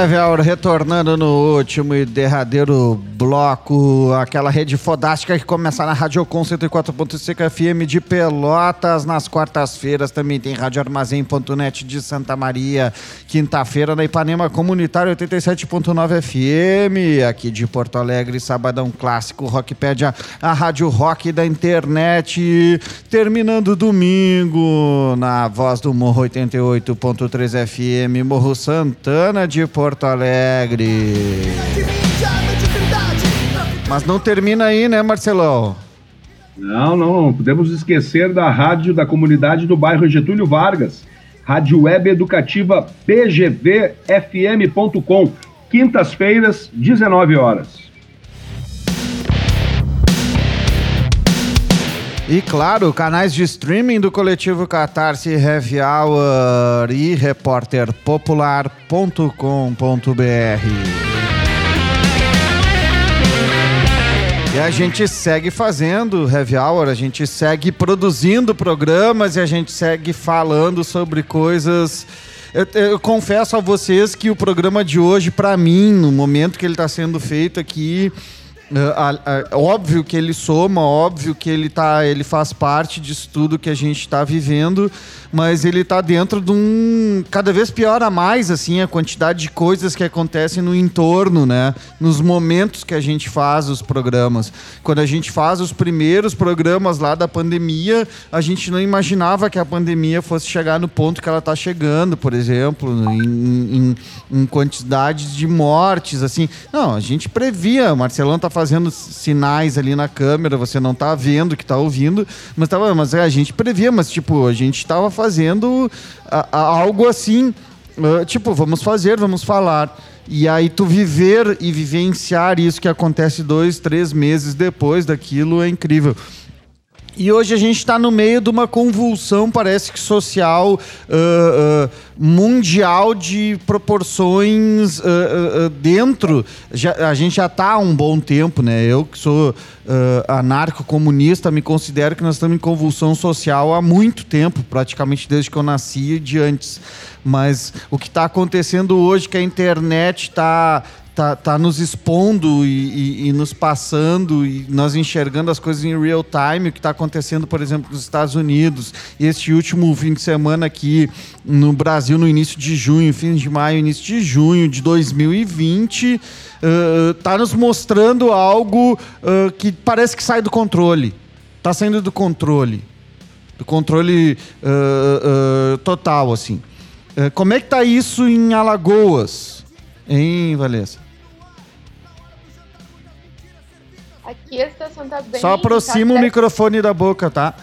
Heavy Hour retornando no último e derradeiro bloco, aquela rede fodástica que começa na Rádio Com 104.5 FM de Pelotas, nas quartas-feiras também tem Rádio Armazém.net de Santa Maria, quinta-feira na Ipanema Comunitário 87.9 FM, aqui de Porto Alegre, sabadão clássico, Rockpedia, a Rádio Rock da internet, terminando domingo na Voz do Morro 88.3 FM, Morro Santana de Porto Alegre. Mas não termina aí, né, Marcelão? Não, não, não podemos esquecer da rádio da comunidade do bairro Getúlio Vargas, Rádio Web Educativa pgvfm.com, quintas-feiras, 19 horas. E claro, canais de streaming do coletivo Catarse Heavy Hour e repórterpopular.com.br. E a gente segue fazendo Heavy Hour, a gente segue produzindo programas e a gente segue falando sobre coisas. Eu, eu confesso a vocês que o programa de hoje, para mim, no momento que ele está sendo feito aqui, é, óbvio que ele soma, óbvio que ele tá, ele faz parte disso tudo que a gente está vivendo, mas ele está dentro de um cada vez piora mais assim a quantidade de coisas que acontecem no entorno, né? Nos momentos que a gente faz os programas. Quando a gente faz os primeiros programas lá da pandemia, a gente não imaginava que a pandemia fosse chegar no ponto que ela está chegando, por exemplo, em, em, em quantidade de mortes, assim. Não, a gente previa. O Marcelão tá fazendo sinais ali na câmera, você não tá vendo que tá ouvindo, mas tava, mas a gente previa, mas tipo, a gente tava fazendo a, a, algo assim, uh, tipo, vamos fazer, vamos falar. E aí tu viver e vivenciar isso que acontece dois, três meses depois daquilo é incrível. E hoje a gente está no meio de uma convulsão, parece que social, uh, uh, mundial de proporções uh, dentro. Já, a gente já está há um bom tempo, né? Eu que sou anarco-comunista, me considero que nós estamos em convulsão social há muito tempo, praticamente desde que eu nasci e de antes. Mas o que está acontecendo hoje, que a internet está tá, tá nos expondo e, e, e, nos passando e nós enxergando as coisas em real time, o que está acontecendo, por exemplo, nos Estados Unidos. Este último fim de semana aqui no Brasil, no início de junho, fim de maio, início de junho de 2020, está uh, nos mostrando algo uh, que parece que sai do controle. Está saindo do controle. Do controle uh, total, assim. como é que está isso em Alagoas? Hein, Valessa? Aqui a situação tá bem. Só aproxima tá o microfone da boca, tá?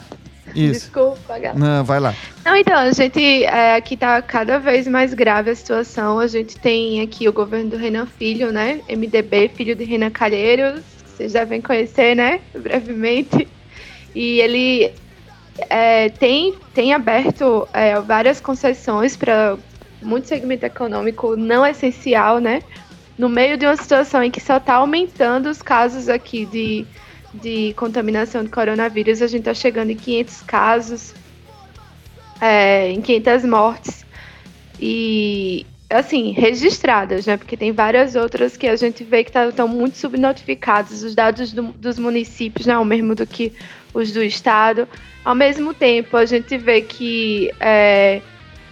Isso. Desculpa, galera. Não, vai lá. Não, então, a gente é, aqui tá cada vez mais grave a situação. A gente tem aqui o governo do Renan Filho, né? MDB, filho de Renan Calheiros. Vocês devem conhecer, né? Brevemente. E ele é, tem, tem aberto é, várias concessões para muito segmento econômico não essencial, né? no meio de uma situação em que só está aumentando os casos aqui de, de contaminação de coronavírus, a gente está chegando em 500 casos, é, em 500 mortes. E, assim, registradas, né? Porque tem várias outras que a gente vê que estão tá, muito subnotificados. Os dados do, dos municípios, né? O mesmo do que os do estado. Ao mesmo tempo, a gente vê que é,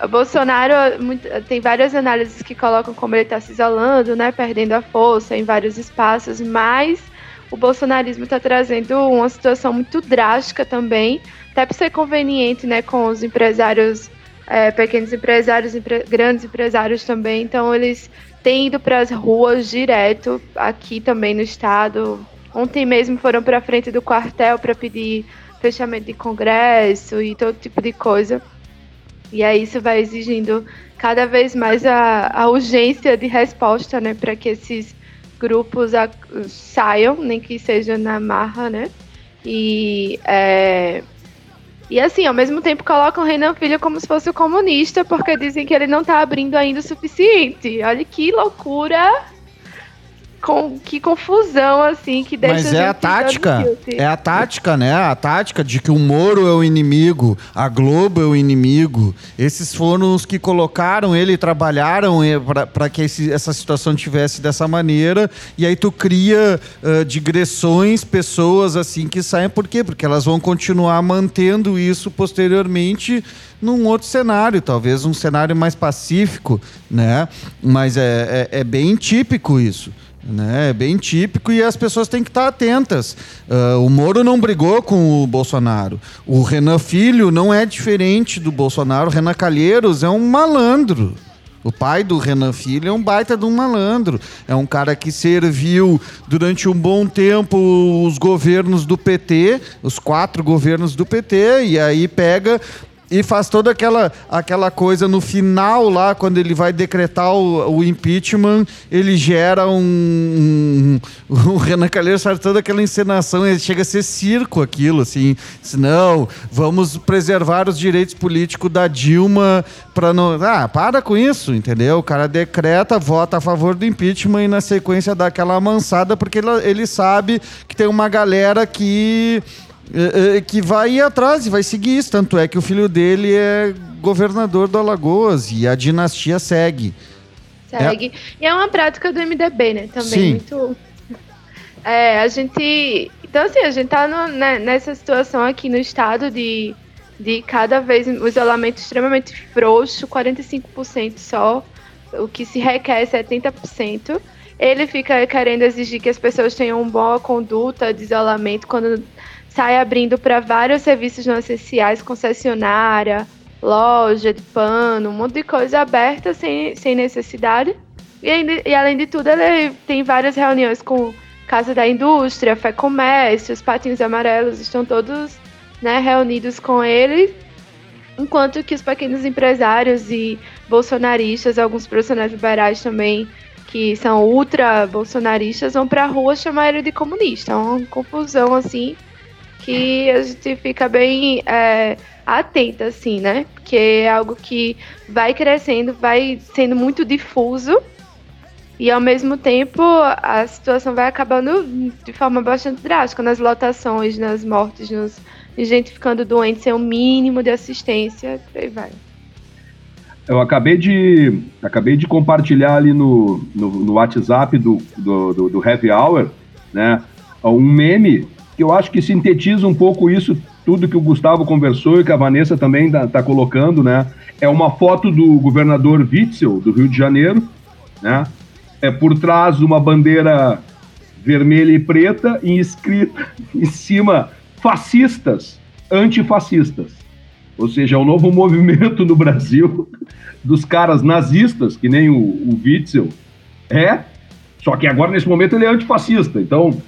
o Bolsonaro tem várias análises que colocam como ele está se isolando, né, perdendo a força em vários espaços, mas o bolsonarismo está trazendo uma situação muito drástica também, até para ser conveniente, né, com os empresários, é, pequenos empresários, empre grandes empresários também. Então eles têm ido para as ruas direto aqui também no estado. Ontem mesmo foram para frente do quartel para pedir fechamento de congresso e todo tipo de coisa. E aí isso vai exigindo cada vez mais a, a urgência de resposta, né, para que esses grupos a, saiam, nem que seja na marra, né? E, é, e assim, ao mesmo tempo colocam o Renan Filho como se fosse o comunista, porque dizem que ele não está abrindo ainda o suficiente. Olha que loucura com, que confusão, assim, que deixa Mas a é a tática. nisso. É a tática, né? A tática de que o Moro é o inimigo, a Globo é o inimigo. Esses foram os que colocaram ele, trabalharam para que esse- essa situação tivesse dessa maneira. E aí tu cria ah, digressões, pessoas assim que saem. Por quê? Porque elas vão continuar mantendo isso posteriormente num outro cenário, talvez um cenário mais pacífico, né? Mas é, é, é bem típico isso. Né? É bem típico e as pessoas têm que estar atentas. Ah, o Moro não brigou com o Bolsonaro. O Renan Filho não é diferente do Bolsonaro. O Renan Calheiros é um malandro. O pai do Renan Filho é um baita de um malandro. É um cara que serviu durante um bom tempo os governos do PT, os quatro governos do PT, e aí pega e faz toda aquela, aquela coisa no final lá, quando ele vai decretar o, o impeachment, ele gera um. um o Renan Calheiros faz toda aquela encenação, ele chega a ser circo aquilo, assim. Diz, Não, vamos preservar os direitos políticos da Dilma para não. Ah, para com isso, entendeu? O cara decreta, vota a favor do impeachment e na sequência dá aquela amansada, porque ele, ele sabe que tem uma galera que é, é, que vai ir atrás e vai seguir isso. Tanto é que o filho dele é governador do Alagoas e a dinastia segue. Segue. E é uma prática do MDB, né? Também Sim. muito. É, a gente. Então, assim, a gente tá no- né, nessa situação aqui no estado de, de cada vez o isolamento extremamente frouxo, 45% só. O que se requer é 70%. Ele fica querendo exigir que as pessoas tenham uma boa conduta de isolamento quando sai abrindo para vários serviços não essenciais, concessionária, loja de pano, um monte de coisa aberta sem, sem necessidade. E, ainda- e além de tudo, ele tem várias reuniões com Casa da Indústria, Fé Comércio, os Patinhos Amarelos estão todos né, reunidos com ele, enquanto que os pequenos empresários e bolsonaristas, alguns profissionais liberais também, que são ultra bolsonaristas, vão pra rua chamar ele de comunista. É uma confusão assim que a gente fica bem é, atenta, assim, né? Porque é algo que vai crescendo, vai sendo muito difuso e ao mesmo tempo a situação vai acabando de forma bastante drástica nas lotações, nas mortes, nos gente ficando doente sem o mínimo de assistência, por aí vai. Eu acabei de, acabei de compartilhar ali no, no, no WhatsApp do, do, do, do Happy Hour, né? Um meme eu acho que sintetiza um pouco isso, tudo que o Gustavo conversou e que a Vanessa também tá, tá colocando, né? É uma foto do governador Witzel, do Rio de Janeiro, né? É por trás uma bandeira vermelha e preta e escrita em cima fascistas, antifascistas. Ou seja, é um novo movimento no Brasil dos caras nazistas, que nem o, o Witzel é, só que agora nesse momento ele é antifascista. Então,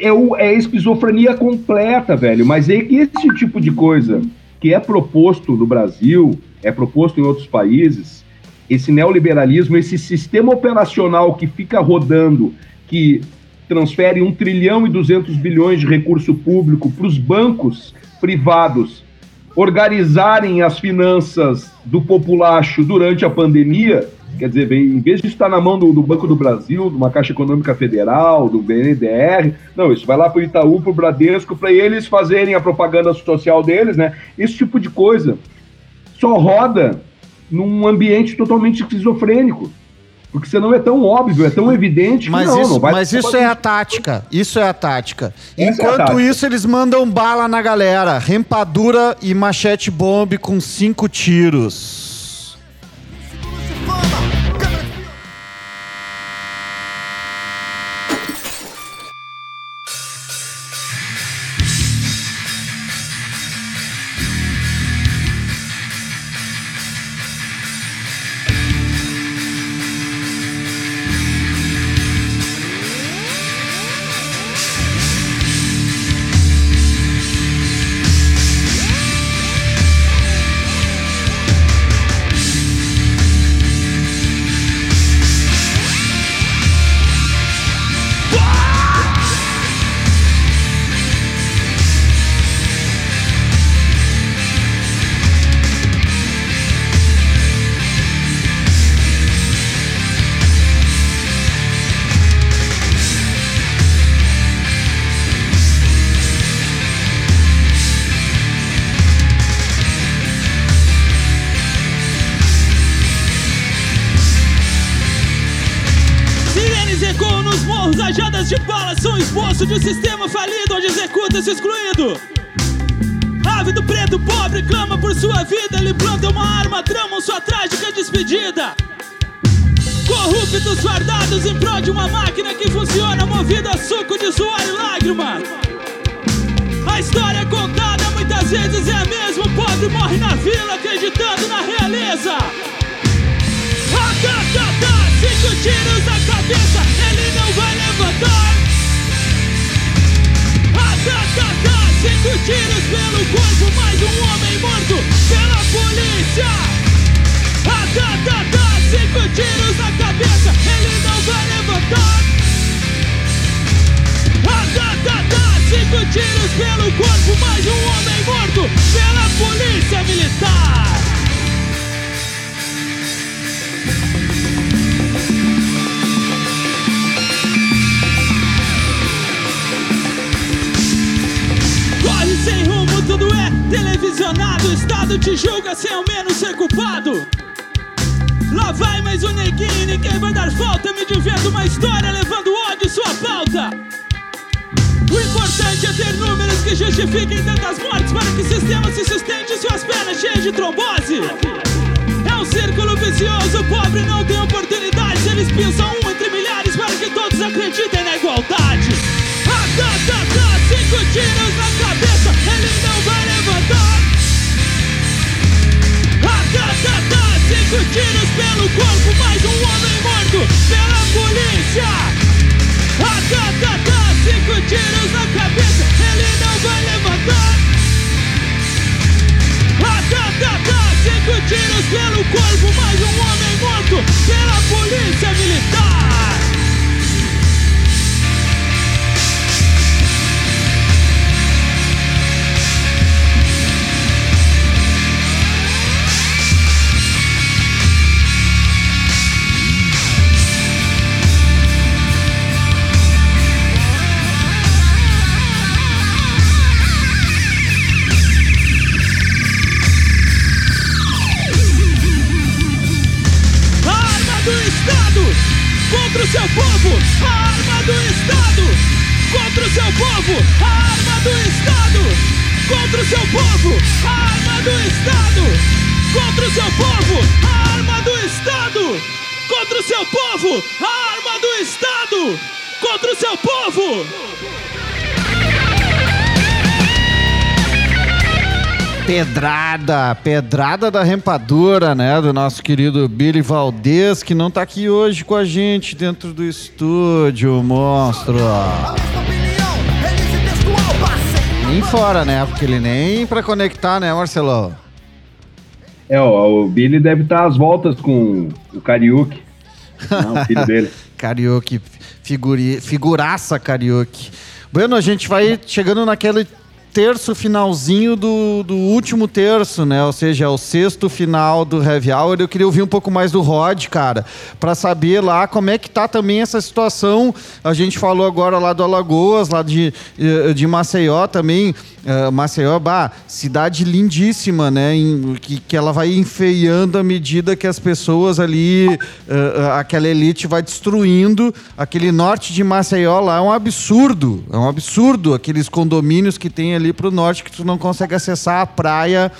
é, o- é esquizofrenia completa, velho. Mas é que esse tipo de coisa que é proposto no Brasil, é proposto em outros países, esse neoliberalismo, esse sistema operacional que fica rodando, que transfere 1 trilhão e 200 bilhões de recurso público para os bancos privados organizarem as finanças do populacho durante a pandemia, quer dizer, bem, em vez de estar na mão do, do Banco do Brasil, de uma Caixa Econômica Federal, do BNDR, não, isso vai lá para o Itaú, para o Bradesco, para eles fazerem a propaganda social deles, né? Esse tipo de coisa só roda num ambiente totalmente esquizofrênico. Porque senão é tão óbvio, é tão evidente que Mas, não, isso, não vai mas isso é a tática. Isso é a tática. Essa é a Enquanto tática. isso, eles mandam bala na galera. Rempadura e machete bomb com cinco tiros. Onde executa-se excluído. Ávido preto pobre clama por sua vida. Ele planta uma arma, tramam sua trágica despedida. Corruptos guardados em prol de uma máquina que funciona movida a suco de suor e lágrimas. A história contada muitas vezes é a mesma. O pobre morre na vila acreditando na realeza. Tá, tá, cinco tiros na cabeça, ele não vai levantar. Cinco tiros pelo corpo, mais um homem morto pela polícia. Ah, tá, tá, tá, cinco tiros na cabeça, ele não vai levantar. Ah, tá, tá, tá, cinco tiros pelo corpo, mais um homem morto pela polícia militar. Tudo é televisionado. O Estado te julga sem ao menos ser culpado. Lá vai mais um neguinho, ninguém vai dar falta. Me diverto uma história levando ódio sua pauta. O importante é ter números que justifiquem tantas mortes para que o sistema se sustente suas pernas cheias de trombose. É um círculo vicioso, o pobre não tem oportunidades. Eles pensam um entre milhares para que todos acreditem na igualdade. Ah, tá, tá, tá, cinco tiros na cabeça, corpo, mais um homem morto pela polícia. Ah, tá, tá, tá, cinco tiros na cabeça, ele não vai levantar. Ah, tá, tá, tá, cinco tiros pelo corpo, mais um homem morto pela polícia militar. Pedrada, pedrada da rempadura, né? Do nosso querido Billy Valdez, que não tá aqui hoje com a gente dentro do estúdio, monstro. Nem fora, né? Porque ele nem pra conectar, né, Marcelo? É, ó, o Billy deve estar às voltas com o Karaoke. Não, o filho dele. Karaoke, figuri, figuraça karaoke. Bueno, a gente vai chegando naquele terço finalzinho do, do último terço, né? Ou seja, é o sexto final do Heavy Hour. Eu queria ouvir um pouco mais do Rod, cara, para saber lá como é que tá também essa situação. A gente falou agora lá do Alagoas, lá de, eh, de Maceió também. Eh, Maceió, bah, cidade lindíssima, né? Em- que, que ela vai enfeiando à medida que as pessoas ali, eh, aquela elite vai destruindo. Aquele norte de Maceió lá é um absurdo. É um absurdo aqueles condomínios que tem ali pro norte que tu não consegue acessar a praia.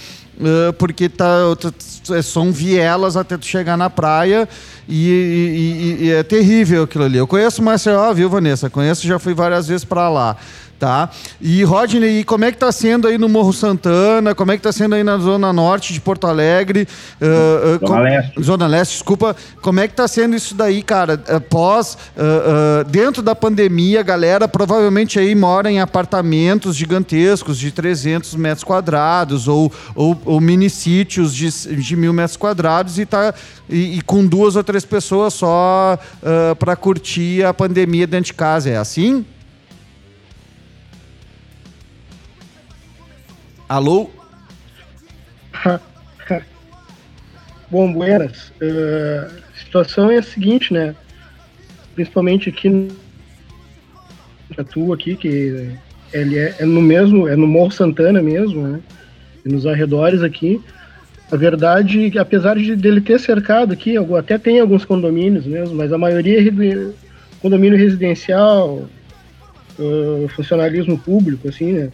porque tá, t- são vielas até tu chegar na praia e- e- e é terrível aquilo ali. Eu conheço Maceió, viu, Vanessa? Conheço, já fui várias vezes para lá. Tá? E Rodney, e como é que tá sendo aí no Morro Santana? Como é que tá sendo aí na Zona Norte de Porto Alegre? Ah, ah, Zona com- Leste. Zona Leste, desculpa. Como é que tá sendo isso daí, cara? Após, ah, ah, dentro da pandemia, a galera provavelmente aí mora em apartamentos gigantescos de 300 metros quadrados ou, ou, ou mini sítios de, de mil metros quadrados e tá e, e com duas ou três pessoas só para curtir a pandemia dentro de casa. É assim? Alô? Bom, buenas. Eh, a situação é a seguinte, né? Principalmente aqui no Atu aqui, que ele é, é no mesmo, é no Morro Santana mesmo, né? E nos arredores aqui. A verdade apesar de dele ter cercado aqui, até tem alguns condomínios mesmo, mas a maioria é condomínio residencial, uh, funcionalismo público, assim, né?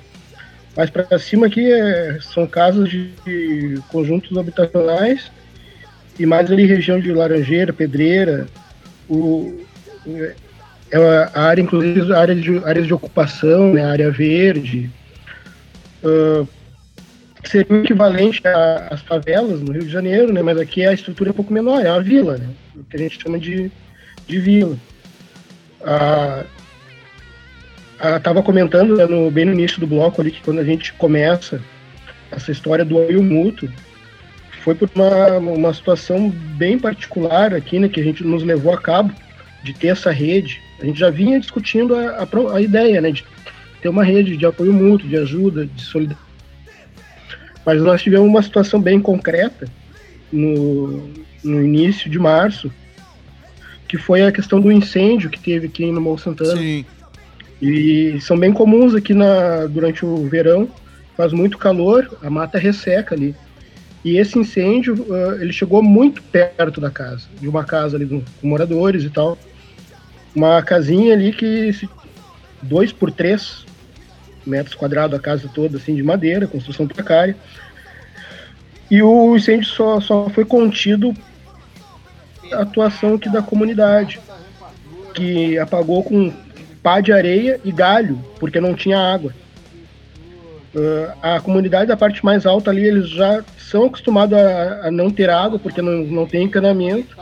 Mais para cima aqui é, são casas de, conjuntos habitacionais e mais ali região de Laranjeira, Pedreira, o, é a área, inclusive, área de, áreas de ocupação, né, área verde, uh, seria o equivalente às favelas no Rio de Janeiro, né, mas aqui a estrutura é um pouco menor, é uma vila, né, o que a gente chama de, de vila. Ah, estava comentando né, no, bem no início do bloco ali que quando a gente começa essa história do apoio mútuo, foi por uma, uma situação bem particular aqui, né, que a gente nos levou a cabo de ter essa rede. A gente já vinha discutindo a, a, a ideia, né, de ter uma rede de apoio mútuo, de ajuda, de solidariedade. Mas nós tivemos uma situação bem concreta no, no início de março, que foi a questão do incêndio que teve aqui no Morro Santana. Sim. E são bem comuns aqui na, durante o verão, faz muito calor, a mata resseca ali. E esse incêndio, uh, ele chegou muito perto da casa, de uma casa ali com moradores e tal. Uma casinha ali que, dois por três metros quadrados a casa toda, assim, de madeira, construção precária. E o incêndio só, só foi contido a atuação aqui da comunidade, que apagou com pá de areia e galho, porque não tinha água. Uh, a comunidade da parte mais alta ali, eles já são acostumados a, a, não ter água, porque não, não tem encanamento.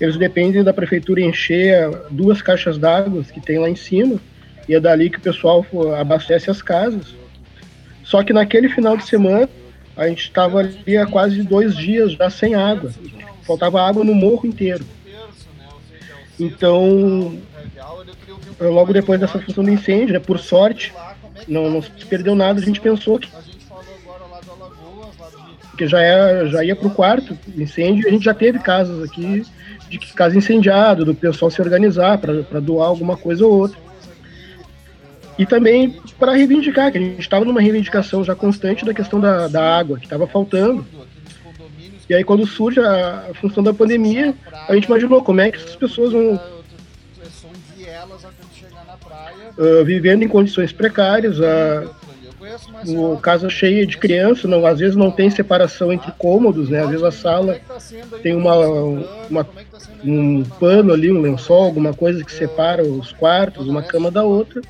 Eles dependem da prefeitura encher duas caixas d'água que tem lá em cima, e é dali que o pessoal abastece as casas. Só que naquele final de semana, a gente estava ali há quase dois dias já sem água. Faltava água no morro inteiro. Então, logo depois dessa função do incêndio, né, por sorte, não, não se perdeu nada, a gente pensou que que já, é, já ia para o quarto incêndio, a gente já teve casos aqui de casa incendiado, do pessoal se organizar para doar alguma coisa ou outra. E também para reivindicar, que a gente estava numa reivindicação já constante da questão da, da água, que estava faltando. E aí quando surge a, a, função da pandemia, a gente imaginou como é que essas pessoas vão uh, vivendo em condições precárias, uh, o casa cheia de criança, não, às vezes não tem separação entre cômodos, né? Às vezes a sala tem uma, uma, um pano ali, um lençol, alguma coisa que separa os quartos, uma cama da outra.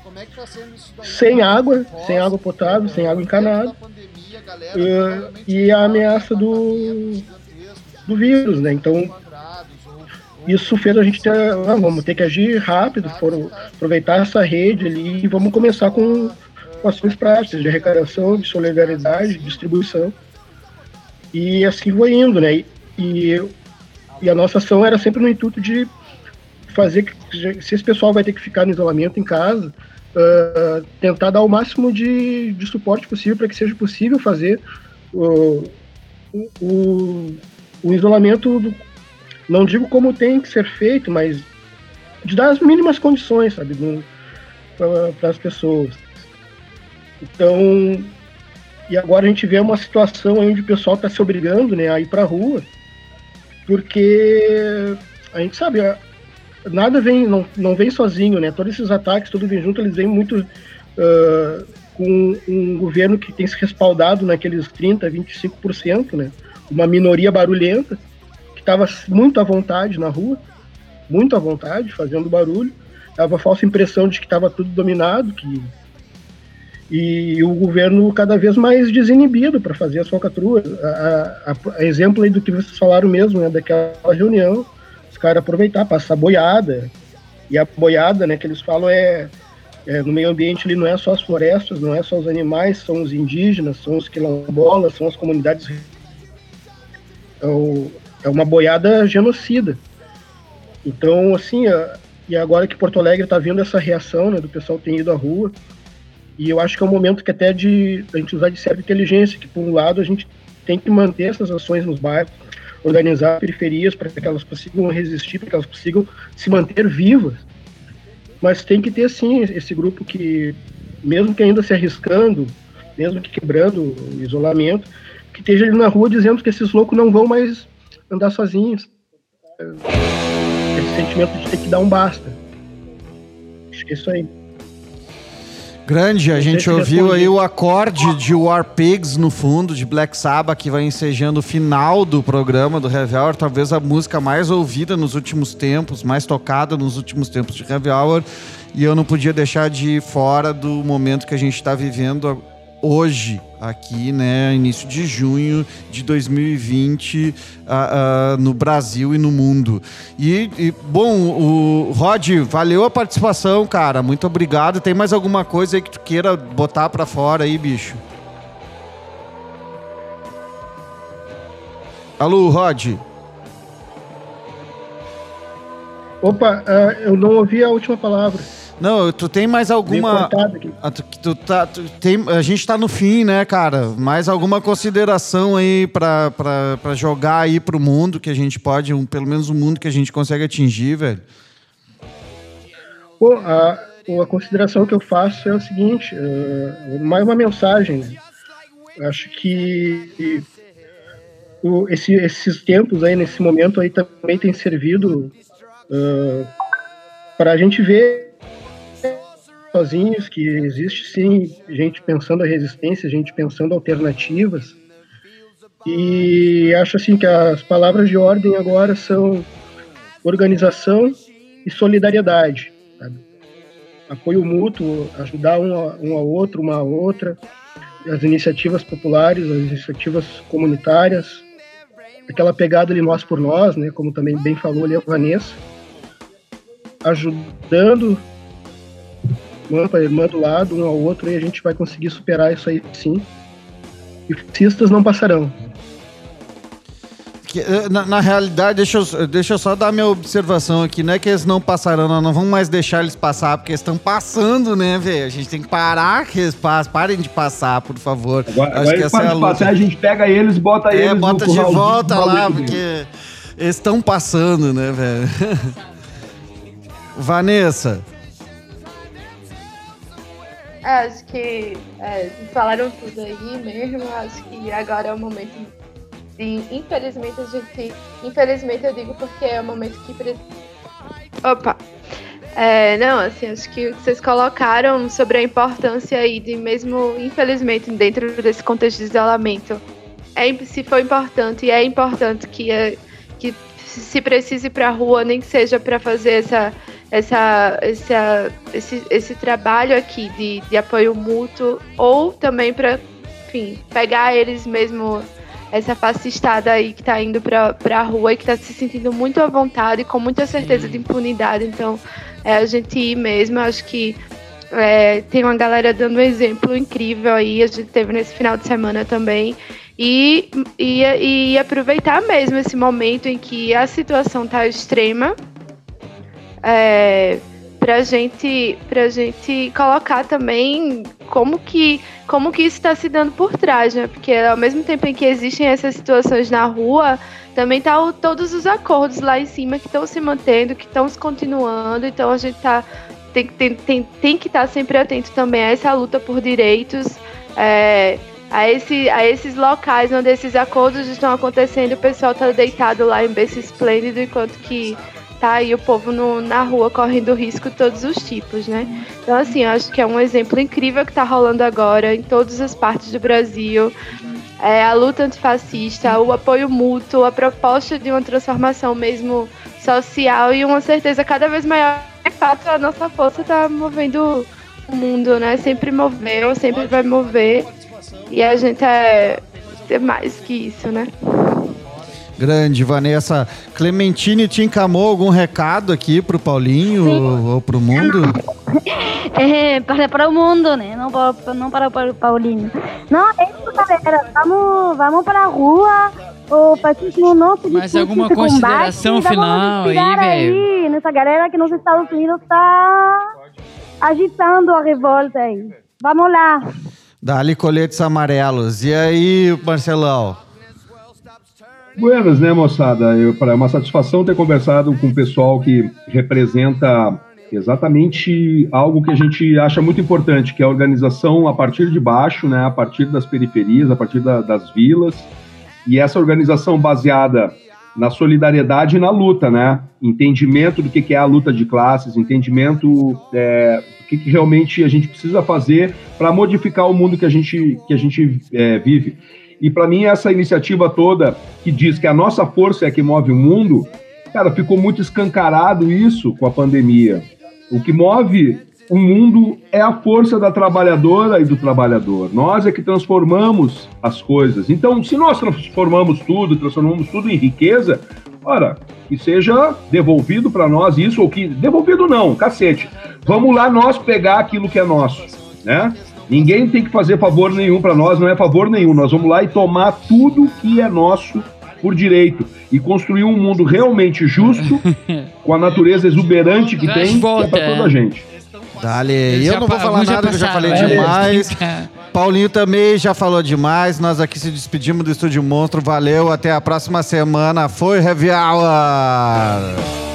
Sem água, sem água potável, sem água encanada. Uh, e a ameaça do, do vírus, né? Então isso fez a gente ter, ah, vamos ter que agir rápido, for, aproveitar essa rede ali e vamos começar com ações práticas de arrecadação, de solidariedade, de distribuição. E assim foi indo, né? E, e a nossa ação era sempre no intuito de fazer que, se esse pessoal vai ter que ficar no isolamento em casa, uh, tentar dar o máximo de, de suporte possível para que seja possível fazer o, o, o isolamento, não digo como tem que ser feito, mas de dar as mínimas condições, sabe, para as pessoas. Então, e agora a gente vê uma situação onde o pessoal está se obrigando né, a ir para a rua, porque a gente sabe, nada vem, não, não vem sozinho, né? Todos esses ataques, tudo vem junto, eles vêm muito uh, com um governo que tem se respaldado naqueles 30%, 25%, né? Uma minoria barulhenta, estava muito à vontade na rua, muito à vontade, fazendo barulho, dava a falsa impressão de que estava tudo dominado, que e o governo cada vez mais desinibido para fazer as falcatruas. A, a, a, exemplo aí do que vocês falaram mesmo, né, daquela reunião, os caras aproveitar, passar boiada. E a boiada, né, que eles falam é, é, no meio ambiente ali não é só as florestas, não é só os animais, são os indígenas, são os quilombolas, são as comunidades. É, o, é uma boiada genocida. Então, assim, a, e agora que Porto Alegre está vendo essa reação, né, do pessoal ter ido à rua, e eu acho que é um momento que até de a gente usar de certa inteligência, que por um lado a gente tem que manter essas ações nos bairros, organizar periferias para que elas consigam resistir, para que elas consigam se manter vivas. Mas tem que ter sim esse grupo que, mesmo que ainda se arriscando, mesmo que quebrando o isolamento, que esteja ali na rua dizendo que esses loucos não vão mais andar sozinhos. Esse sentimento de ter que dar um basta. Acho que é isso aí. Grande, a gente ouviu aí o acorde de War Pigs no fundo, de Black Sabbath, que vai ensejando o final do programa do Heavy Hour, talvez a música mais ouvida nos últimos tempos, mais tocada nos últimos tempos de Heavy Hour, e eu não podia deixar de ir fora do momento que a gente está vivendo hoje, aqui, né, início de junho de 2020, ah, ah, no Brasil e no mundo. E, e, bom, o Rod, valeu a participação, cara. Muito obrigado. Tem mais alguma coisa aí que tu queira botar pra fora aí, bicho? Alô, Rod. Opa, ah, eu não ouvi a última palavra. Não, tu tem mais alguma. Ah, tu- tu tá- tu tem, a gente tá no fim, né, cara? Mais alguma consideração aí pra, pra, pra jogar aí pro mundo que a gente pode, um, pelo menos o mundo que a gente consegue atingir, velho? Bom, a, a consideração que eu faço é o seguinte, eh, mais uma mensagem. Né? Acho que o- esse- esses tempos aí, nesse momento aí, também tem servido para a gente ver sozinhos que existe sim gente pensando a resistência, gente pensando alternativas. E acho assim que as palavras de ordem agora são organização e solidariedade apoio mútuo, ajudar um, a- um ao outro, uma a outra, as iniciativas populares, as iniciativas comunitárias, aquela pegada de nós por nós, né, como também bem falou ali a Vanessa, ajudando irmã para irmã do lado, um ao outro, e a gente vai conseguir superar isso aí sim. E fascistas não passarão. Que, eh, na, na realidade, deixa eu, deixa eu só dar minha observação aqui. Não é que eles não passarão, nós não vamos mais deixar eles passar, porque eles estão passando, né, velho? A gente tem que parar que eles passem. Parem de passar, por favor. Agora, Acho agora que eles essa é a luta. passar, a gente pega eles e bota eles É, no bota de volta lá, porque eles estão passando, né, velho? Vanessa, É, acho que é, falaram tudo aí mesmo. Acho que agora é o momento de, infelizmente, a gente. Infelizmente eu digo porque é o momento que. pre- Opa! É, não, assim, acho que o que vocês colocaram sobre a importância aí de mesmo, infelizmente, dentro desse contexto de isolamento, é, se for importante e é importante que, é, que se precise ir para a rua, nem que seja para fazer essa, essa, essa, esse, esse trabalho aqui de, de apoio mútuo, ou também para, enfim, pegar eles mesmo, essa fascistada aí que tá indo pra, pra rua e que tá se sentindo muito à vontade, com muita certeza de impunidade. Então, é a gente ir mesmo, acho que é, tem uma galera dando um exemplo incrível aí, a gente teve nesse final de semana também. E, e, e aproveitar mesmo esse momento em que a situação tá extrema é, pra gente pra gente colocar também como que como que isso está se dando por trás, né? Porque ao mesmo tempo em que existem essas situações na rua, também tá todos os acordos lá em cima que estão se mantendo, que estão se continuando, então a gente tá tem, que- tem, tem, tem que estar sempre atento também a essa luta por direitos, é, a, esse, a esses locais onde esses acordos estão acontecendo, o pessoal tá deitado lá em berço esplêndido, enquanto que tá aí o povo no- na rua correndo risco todos os tipos, né? Então, assim, eu acho que é um exemplo incrível que tá rolando agora em todas as partes do Brasil. É, a luta antifascista, o apoio mútuo, a proposta de uma transformação mesmo social e uma certeza cada vez maior. De fato, a nossa força tá movendo o mundo, né? Sempre moveu, sempre vai mover. E a gente é, é mais que isso, né? Grande, Vanessa. Clementine te encamou algum recado aqui pro Paulinho ou, ou pro mundo? É, para, para o mundo, né? Não para, não para, para o Paulinho. Não, é isso, galera. Vamos, vamos para a rua. O fascismo não se Mais discute, alguma combate. consideração Vamos final aí, velho? aí nessa galera que nos Estados Unidos está agitando a revolta aí. Vamos lá. Dá-lhe coletes amarelos. E aí, Marcelão? Buenas, né, moçada? Eu- É uma satisfação ter conversado com o pessoal que representa exatamente algo que a gente acha muito importante, que é a organização a partir de baixo, né, a partir das periferias, a partir da- das vilas, e essa organização baseada na solidariedade e na luta, né? Entendimento do que, que é a luta de classes, entendimento é, do que, que realmente a gente precisa fazer para modificar o mundo que a gente, que a gente é, vive. E para mim, essa iniciativa toda que diz que a nossa força é que move o mundo, cara, ficou muito escancarado isso com a pandemia. O que move o mundo é a força da trabalhadora e do trabalhador. Nós é que transformamos as coisas. Então, se nós transformamos tudo, transformamos tudo em riqueza, ora, que seja devolvido para nós isso, ou que. Devolvido não, cacete. Vamos lá nós pegar aquilo que é nosso, né? Ninguém tem que fazer favor nenhum para nós, não é favor nenhum. Nós vamos lá e tomar tudo que é nosso por direito e construir um mundo realmente justo, com a natureza exuberante que tem, que é para toda a gente. Dale, eu já não vou falar nada, que eu já passaram, falei é. demais. Paulinho também já falou demais. Nós aqui se despedimos do Estúdio Monstro. Valeu, até a próxima semana. Foi Heavy Hour!